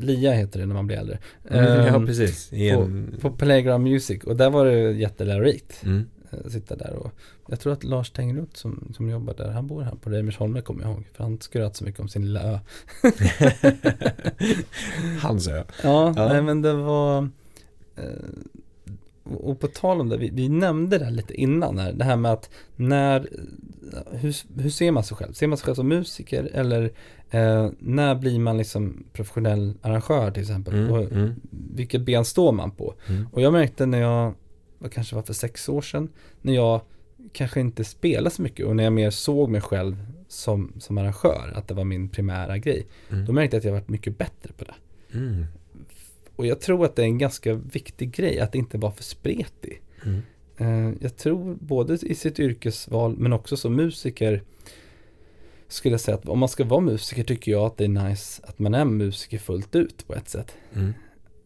S2: LIA heter det när man blir äldre.
S1: Mm, um, ja, ehm, precis.
S2: På, på Playground Music och där var det jättelärorikt. Mm. Eh, sitta där och jag tror att Lars Tengroth som, som jobbar där, han bor här på Reimersholme kommer jag ihåg. För han skröt så mycket om sin lilla ö.
S1: Hans ö.
S2: Ja, ja. Nej, men det var eh, och på tal om det, vi, vi nämnde det lite innan här, det här med att när, hur, hur ser man sig själv? Ser man sig själv som musiker eller eh, när blir man liksom professionell arrangör till exempel? Mm, och mm. Vilket ben står man på? Mm. Och jag märkte när jag, vad kanske var för sex år sedan, när jag kanske inte spelade så mycket och när jag mer såg mig själv som, som arrangör, att det var min primära grej. Mm. Då märkte jag att jag varit mycket bättre på det. Mm. Och jag tror att det är en ganska viktig grej att inte vara för spretig. Mm. Eh, jag tror både i sitt yrkesval men också som musiker skulle jag säga att om man ska vara musiker tycker jag att det är nice att man är musiker fullt ut på ett sätt. Mm.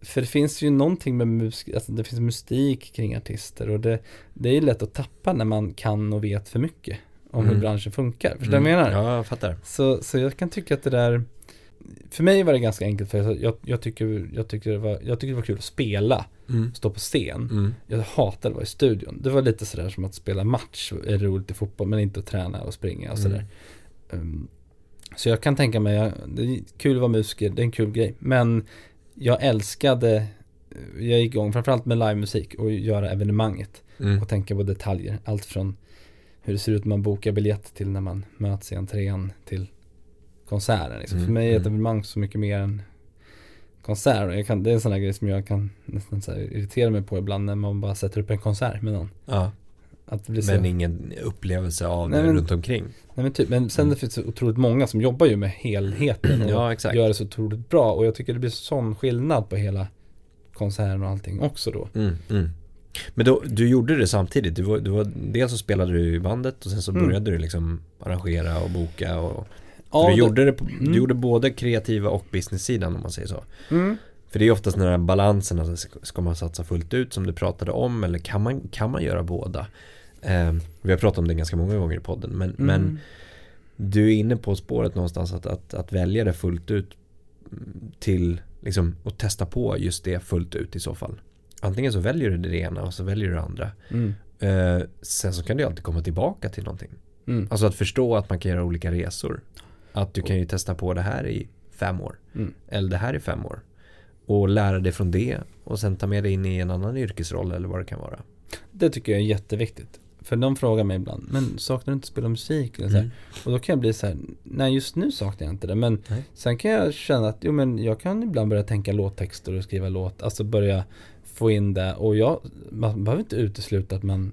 S2: För det finns ju någonting med musik, alltså det finns mystik kring artister och det, det är lätt att tappa när man kan och vet för mycket om mm. hur branschen funkar. Förstår du mm. vad jag menar?
S1: Ja, jag fattar.
S2: Så, så jag kan tycka att det där för mig var det ganska enkelt för jag, jag, tycker, jag, tycker det var, jag tycker det var kul att spela, mm. stå på scen. Mm. Jag hatade att vara i studion. Det var lite sådär som att spela match, är roligt i fotboll men inte att träna och springa och sådär. Um, så jag kan tänka mig, det är kul att vara musiker, det är en kul grej. Men jag älskade, jag gick igång framförallt med livemusik och göra evenemanget. Mm. Och tänka på detaljer, allt från hur det ser ut när man bokar biljett till när man möts i entrén till konserten. Liksom.
S1: Mm,
S2: För mig är ett
S1: mm.
S2: evenemang så mycket mer än konsert. Kan, det är en sån här grej som jag kan nästan irritera mig på ibland när man bara sätter upp en konsert med någon.
S1: Ja,
S2: Att det blir så,
S1: men ingen upplevelse av
S2: Nej,
S1: det
S2: men-
S1: runt omkring.
S2: nej, men, typ, men sen
S1: Mm.
S2: det finns så otroligt många som jobbar ju med helheten och
S1: Ja, exakt.
S2: gör det så otroligt bra. Och jag tycker det blir sån skillnad på hela konserten och allting också då.
S1: Mm, mm. Men då, du gjorde det samtidigt, du var, du var, dels så spelade du i bandet och sen så
S2: Mm.
S1: började du liksom arrangera och boka och
S2: Ja,
S1: du,
S2: det-
S1: gjorde det på,
S2: Mm.
S1: du gjorde både kreativa och business-sidan om man säger så. För det är oftast den här balansen, alltså, ska- man satsa fullt ut som du pratade om eller kan man, kan man göra båda? Eh, vi har pratat om det ganska många gånger i podden men,
S2: Mm.
S1: men du är inne på spåret någonstans att, att, att välja det fullt ut mm, till liksom att testa på just det fullt ut i så fall. Antingen så väljer du det ena och så väljer du det andra.
S2: Mm.
S1: Eh, sen så kan du alltid komma tillbaka till någonting.
S2: Mm.
S1: Alltså att förstå att man kan göra olika resor. Att du kan ju testa på det här i fem år.
S2: Mm.
S1: Eller det här i fem år. Och lära dig från det och sen ta med dig in i en annan yrkesroll eller vad det kan vara.
S2: Det tycker jag är jätteviktigt. För de frågar mig ibland, men saknar du inte att spela musik? Eller så?
S1: Mm.
S2: Och då kan jag bli så här, nej just nu saknar jag inte det. Men
S1: Nej.
S2: sen kan jag känna att, jo men jag kan ibland börja tänka låttexter och skriva låt. Alltså börja få in det. Och jag, man behöver inte utesluta att man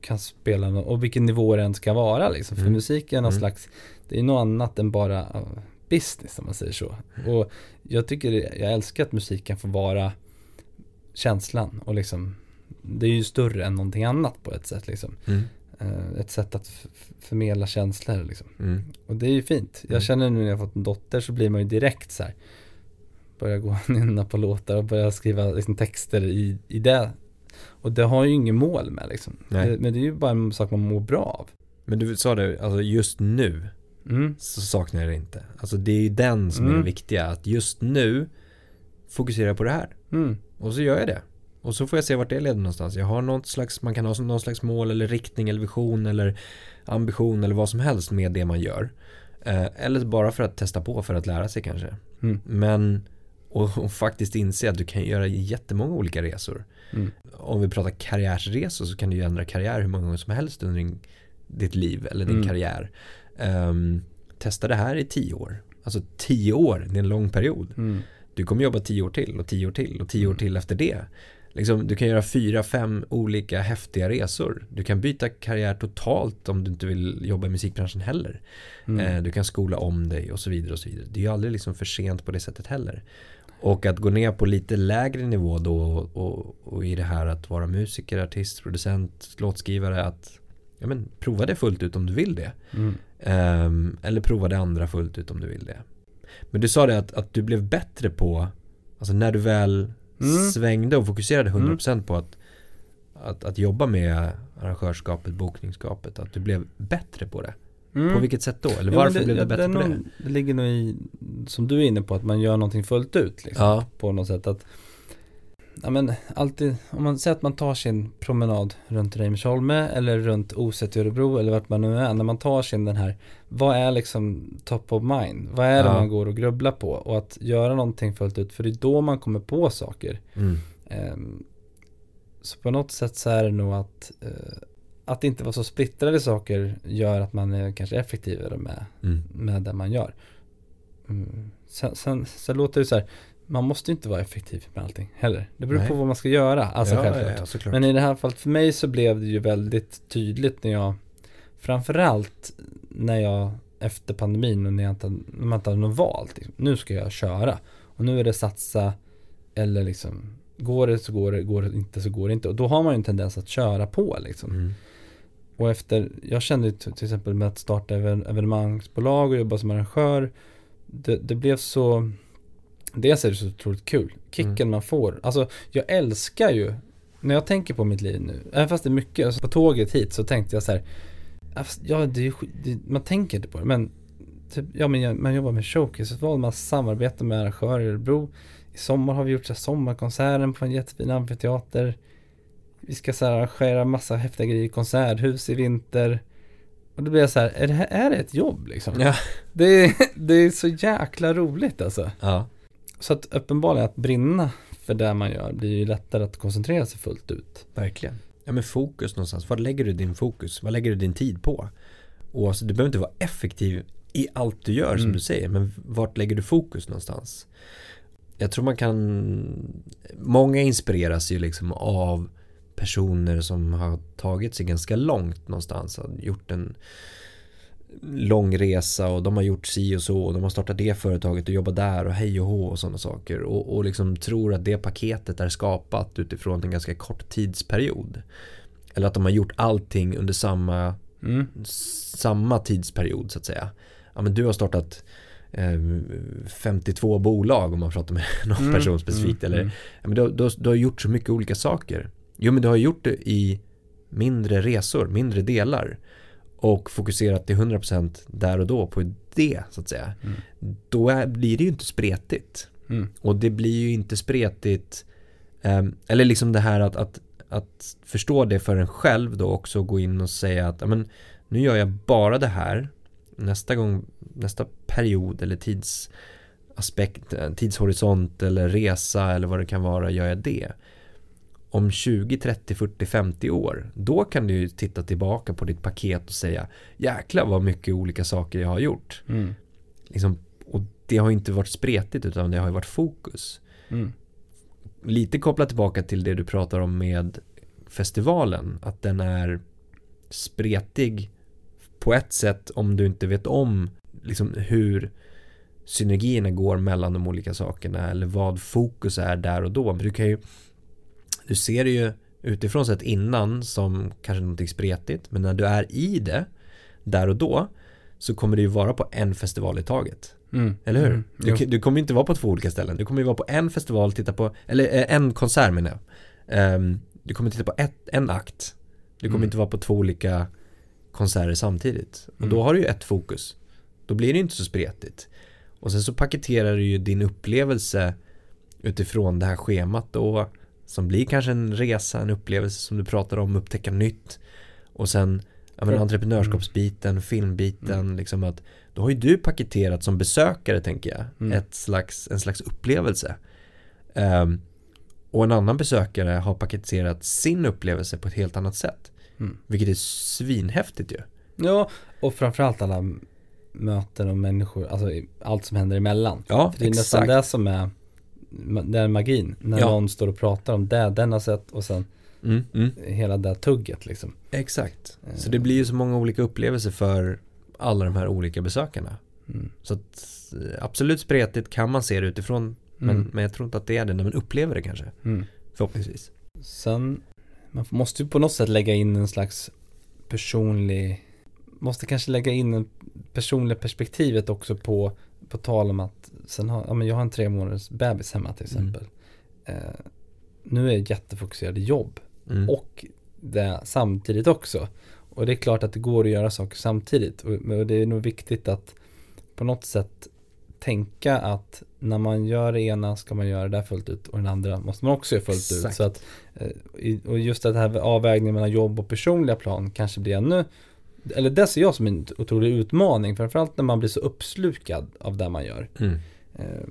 S2: kan spela och vilken nivå det än ska vara liksom. För
S1: Mm.
S2: musik är någon
S1: Mm.
S2: slags, det är något annat än bara business om man säger så. Och jag tycker, jag älskar att musik kan få vara känslan och liksom det är ju större än någonting annat på ett sätt liksom.
S1: Mm.
S2: Eh, Ett sätt att förmedla känslor liksom.
S1: Mm.
S2: Och det är ju fint. Jag
S1: Mm.
S2: känner nu när jag fått en dotter så blir man ju direkt så här. Börja gå och nynna på låtar och börja skriva liksom, texter i, i det. Och det har ju inget mål med liksom. Det, men det är ju bara en sak man mår bra av.
S1: Men du sa det, alltså just nu
S2: Mm.
S1: så saknar jag det inte. Alltså det är ju den som är
S2: Mm.
S1: det viktiga. Att just nu fokusera på det här.
S2: Mm.
S1: Och så gör jag det. Och så får jag se vart det leder någonstans. Jag har något slags, man kan ha någon slags mål eller riktning eller vision eller ambition eller vad som helst med det man gör. Eh, eller bara för att testa på för att lära sig kanske.
S2: Mm.
S1: Men och, och faktiskt inse att du kan göra jättemånga olika resor.
S2: Mm.
S1: Om vi pratar karriärsresor så kan du ju ändra karriär hur många gånger som helst under din, ditt liv eller din
S2: Mm.
S1: karriär. Ehm, testa det här i tio år. Alltså tio år, det är en lång period.
S2: Mm.
S1: Du kommer jobba tio år till och tio år till och tio år
S2: Mm.
S1: till efter det. Liksom, du kan göra fyra, fem olika häftiga resor. Du kan byta karriär totalt om du inte vill jobba i musikbranschen heller.
S2: Mm.
S1: Eh, du kan skola om dig och så vidare och så vidare. Det är ju aldrig liksom för sent på det sättet heller. Och att gå ner på lite lägre nivå då och, och, och i det här att vara musiker, artist, producent, låtskrivare att ja, men, prova det fullt ut om du vill det.
S2: Mm.
S1: Ehm, eller prova det andra fullt ut om du vill det. Men du sa det att, att du blev bättre på, alltså när du väl
S2: Mm.
S1: svängde och fokuserade 100% på att, att, att jobba med arrangörskapet, bokningsskapet, att du blev bättre på det.
S2: Mm.
S1: På vilket sätt då? Eller
S2: Ja,
S1: varför
S2: det,
S1: blev du
S2: ja,
S1: bättre
S2: det
S1: på det?
S2: Det ligger nog i, som du är inne på, att man gör någonting fullt ut liksom.
S1: Ja,
S2: på något sätt att Ja men alltid, om man säger att man tar sin promenad runt Reimersholme eller runt Oset i Örebro eller vart man nu är, när man tar sin den här, vad är liksom top of mind? Vad är det
S1: Ja.
S2: man går och grubblar på? Och att göra någonting fullt ut, för det är då man kommer på saker.
S1: mm.
S2: Ehm, så på något sätt så är det nog att, eh, att inte vara så splittrade saker gör att man är kanske effektivare med
S1: Mm.
S2: med det man gör. Mm. Sen, sen, sen låter det så här, man måste inte vara effektiv med allting heller. Det beror
S1: Nej.
S2: på vad man ska göra, alltså
S1: ja,
S2: självklart.
S1: ja.
S2: Men i det här fallet för mig så blev det ju väldigt tydligt när jag, framförallt när jag efter pandemin och när, jag inte, när man inte hade något val, liksom, nu ska jag köra. Och nu är det satsa eller liksom, går det så går det, går det inte så går det inte. Och då har man ju en tendens att köra på liksom.
S1: mm.
S2: Och efter, jag kände ju till till exempel med att starta even- evenemangsbolag och jobba som arrangör. Det, det blev så, dels är det så otroligt kul. Kicken
S1: Mm.
S2: man får. Alltså jag älskar ju, när jag tänker på mitt liv nu, även fast det är mycket, alltså, på tåget hit så tänkte jag så här. ja, det är, det, man tänker inte på det, men typ, ja, men jag, man jobbar med showcase, man samarbetar med arrangörer i Örebro. I sommar har vi gjort så här, sommarkonserten på en jättefin amfiteater. Vi ska så här, arrangera massa häftiga grejer i konserthus i vinter. Och då blir jag så här, är det här är det ett jobb liksom?
S1: Ja.
S2: Det, är, det är så jäkla roligt alltså.
S1: ja,
S2: Så att uppenbarligen att brinna för det man gör blir ju lättare att koncentrera sig fullt ut.
S1: verkligen. Ja men fokus någonstans, vad lägger du din fokus? Vad lägger du din tid på? Och alltså, du behöver inte vara effektiv i allt du gör som
S2: Mm.
S1: du säger. Men vart lägger du fokus någonstans? Jag tror man kan, många inspireras ju liksom av personer som har tagit sig ganska långt någonstans. Har gjort en lång resa och de har gjort si och så och de har startat det företaget och jobbat där och hej och hå och sådana saker. Och, och liksom tror att det paketet är skapat utifrån en ganska kort tidsperiod. Eller att de har gjort allting under samma
S2: Mm.
S1: samma tidsperiod så att säga. Ja men du har startat eh, 52 bolag om man pratar med någon
S2: Mm,
S1: person specifikt.
S2: mm,
S1: eller,
S2: mm.
S1: ja, men du, du, du har gjort så mycket olika saker. Jo men du har gjort det i mindre resor, mindre delar. Och fokuserat till 100% där och då på det så att säga.
S2: Mm.
S1: Då är, blir det ju inte spretigt.
S2: Mm.
S1: Och det blir ju inte spretigt ehm, Eller liksom det här att, att, att förstå det för en själv då också gå in och säga att ja, men, nu gör jag bara det här Nästa gång, nästa period eller tidsaspekt, eh, tidshorisont eller resa eller vad det kan vara gör jag det om 20, 30, 40, 50 år då kan du titta tillbaka på ditt paket och säga jäklar vad mycket olika saker jag har gjort
S2: Mm.
S1: liksom, och det har inte varit spretigt utan det har ju varit fokus.
S2: Mm.
S1: Lite kopplat tillbaka till det du pratar om med festivalen, att den är spretig på ett sätt om du inte vet om liksom hur synergierna går mellan de olika sakerna eller vad fokus är där och då. Men du kan ju du ser det ju utifrån sett innan som kanske någonting spretigt men när du är i det där och då så kommer det ju vara på en festival i taget.
S2: Mm.
S1: Eller hur?
S2: Mm.
S1: Du, du kommer inte vara på två olika ställen. Du kommer ju vara på en festival, titta på, eller eh, en konsert menar jag. Ehm, du kommer titta på ett, en akt. Du kommer
S2: Mm.
S1: inte vara på två olika konserter samtidigt. Och
S2: Mm.
S1: då har du ju ett fokus. Då blir det inte så spretigt. Och sen så paketerar du ju din upplevelse utifrån det här schemat då. Som blir kanske en resa, en upplevelse som du pratar om, upptäcka nytt. Och sen ja, men entreprenörskapsbiten, filmbiten, liksom att då har ju du paketerat som besökare tänker jag,
S2: Mm.
S1: ett slags, en slags upplevelse. Ehm, och en annan besökare har paketerat sin upplevelse på ett helt annat sätt.
S2: Mm.
S1: Vilket är svinhäftigt ju.
S2: Ja, och framförallt alla möten och människor, alltså allt som händer emellan.
S1: Ja,
S2: För det är nästan
S1: exakt.
S2: det som är, är magin. När
S1: Ja.
S2: någon står och pratar om det den har sett och sen
S1: Mm, mm.
S2: hela det tugget liksom.
S1: Exakt. Så
S2: Eh.
S1: det blir ju så många olika upplevelser för alla de här olika besökarna.
S2: Mm.
S1: Så att eh, absolut spretigt kan man se det utifrån. Men,
S2: Mm.
S1: men jag tror inte att det är det när man upplever det kanske.
S2: Mm.
S1: Förhoppningsvis.
S2: Sen, man måste ju på något sätt lägga in en slags personlig, måste kanske lägga in en personliga perspektivet också på, på tal om att, sen har, ja men jag har en tre månaders bebis hemma till
S1: Mm.
S2: exempel. Eh, nu är jag jättefokuserad i jobb
S1: Mm.
S2: och det samtidigt också. Och det är klart att det går att göra saker samtidigt. Och, och det är nog viktigt att på något sätt tänka att när man gör det ena ska man göra det där fullt ut och den andra måste man också göra fullt ut.
S1: Exakt.
S2: Så att, eh, och just det här avvägningen mellan jobb och personliga plan kanske blir ännu eller det ser jag som en otrolig utmaning, framförallt när man blir så uppslukad av det man gör.
S1: Mm.
S2: Eh,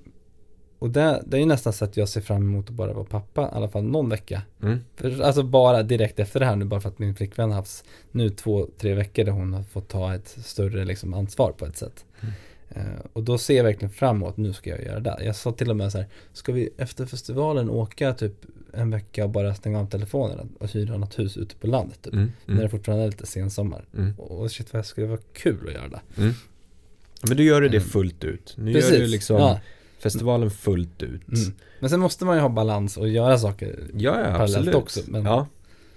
S2: och det, det är ju nästan så att jag ser fram emot att bara vara pappa, i alla fall någon vecka.
S1: Mm.
S2: För, alltså bara direkt efter det här nu, bara för att min flickvän har haft nu två, tre veckor där hon har fått ta ett större liksom, ansvar på ett sätt.
S1: Mm.
S2: Eh, och då ser jag verkligen fram emot, nu ska jag göra det. Jag sa till och med så här, ska vi efter festivalen åka typ en vecka och bara stänga av telefonerna och hyra något hus ute på landet typ.
S1: Mm.
S2: När det
S1: Mm.
S2: fortfarande är lite sensommar.
S1: Mm.
S2: Och shit vad det skulle vara kul att göra det.
S1: Mm. Men du gör du det
S2: Mm.
S1: fullt ut. Nu gör du liksom
S2: ja.
S1: festivalen fullt ut.
S2: Mm. Men sen måste man ju ha balans och göra saker.
S1: Ja, ja
S2: Parallellt
S1: absolut.
S2: också, men-
S1: Ja.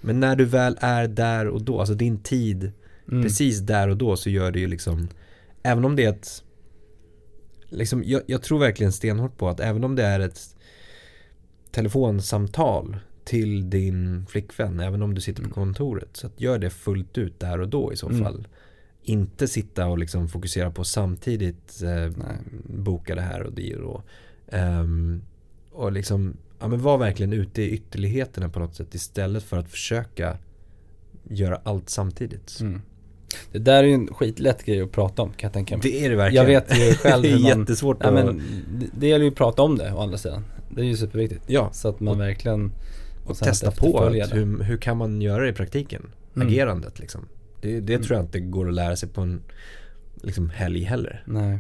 S1: men när du väl är där och då, alltså din tid
S2: Mm.
S1: precis där och då så gör det ju liksom Även om det är ett liksom, jag, jag tror verkligen stenhårt på att även om det är ett telefonsamtal till din flickvän, även om du sitter på
S2: Mm.
S1: kontoret. Så att gör det fullt ut där och då i så
S2: Mm.
S1: fall. Inte sitta och liksom fokusera på samtidigt eh, boka det här och det och ehm, Och liksom, ja men var verkligen ute i ytterligheterna på något sätt istället för att försöka göra allt samtidigt.
S2: Mm. Det där är ju en skitlätt grej att prata om kan jag tänka mig.
S1: Det är det verkligen.
S2: Jag vet ju själv
S1: det är
S2: hur man,
S1: jättesvårt
S2: ja,
S1: att...
S2: men det, det gäller ju att prata om det å andra sidan. Det är ju superviktigt.
S1: ja,
S2: Så att man verkligen
S1: och
S2: sen att
S1: testa på att hur, hur kan man göra det i praktiken?
S2: Mm.
S1: Agerandet liksom. Det, det
S2: Mm.
S1: tror jag inte går att lära sig på en liksom helg heller.
S2: Nej.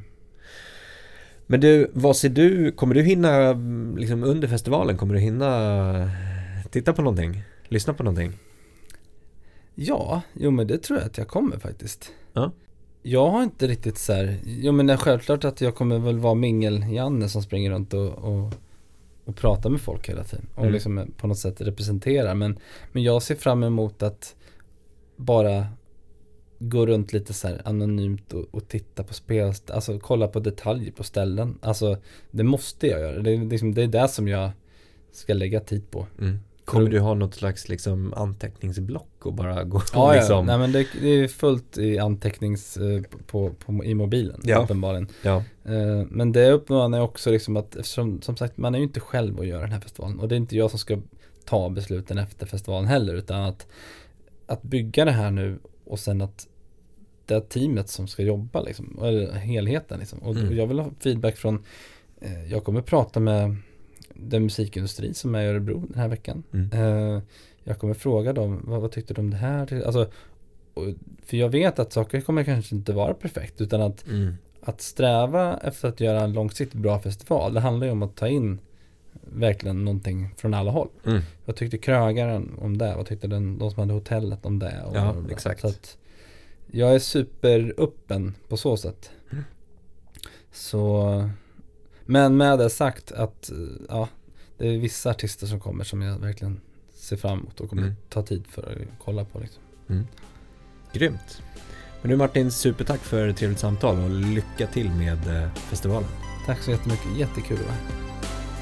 S1: Men du, vad ser du, kommer du hinna liksom under festivalen, kommer du hinna titta på någonting? Lyssna på någonting?
S2: Ja, jo men det tror jag att jag kommer faktiskt.
S1: Ja.
S2: Jag har inte riktigt så här, jo men självklart att jag kommer väl vara mingel-Janne som springer runt och, och, och pratar med folk hela tiden. Och
S1: Mm.
S2: liksom på något sätt representerar. Men, men jag ser fram emot att bara gå runt lite så anonymt och, och titta på spel, alltså kolla på detaljer på ställen. Alltså det måste jag göra. Det är, liksom, det är det som jag ska lägga tid på.
S1: Mm. Kommer du ha något slags liksom anteckningsblock och bara gå
S2: Ja,
S1: liksom?
S2: ja. Nej men det, det är fullt i antecknings eh, på, på, i mobilen
S1: Ja.
S2: uppenbarligen.
S1: Ja.
S2: Eh, Men det uppmanar jag också liksom att eftersom som sagt man är ju inte själv att göra den här festivalen och det är inte jag som ska ta besluten efter festivalen heller utan att att bygga det här nu och sen att det är teamet som ska jobba liksom, eller helheten liksom. Och,
S1: Mm.
S2: och jag vill ha feedback från eh, jag kommer prata med den musikindustri som är i Örebro den här veckan.
S1: Mm.
S2: Eh, jag kommer fråga dem, vad, vad tyckte du om det här? Alltså, och, för jag vet att saker kommer kanske inte vara perfekt utan att
S1: Mm.
S2: att sträva efter att göra en långsiktigt bra festival, det handlar ju om att ta in verkligen någonting från alla håll.
S1: Mm.
S2: Vad tyckte krögaren om det? Vad tyckte den, de som hade hotellet om det? Och
S1: Ja,
S2: bla.
S1: exakt.
S2: Så att jag är superöppen på så sätt.
S1: Mm.
S2: Så, men med det sagt att, ja, det är vissa artister som kommer som jag verkligen ser fram emot och kommer
S1: Mm.
S2: ta tid för att kolla på liksom.
S1: Grymt. Men du Martin, supertack för ett trevligt samtal och lycka till med eh, festivalen.
S2: Tack så jättemycket, jättekul att vara här.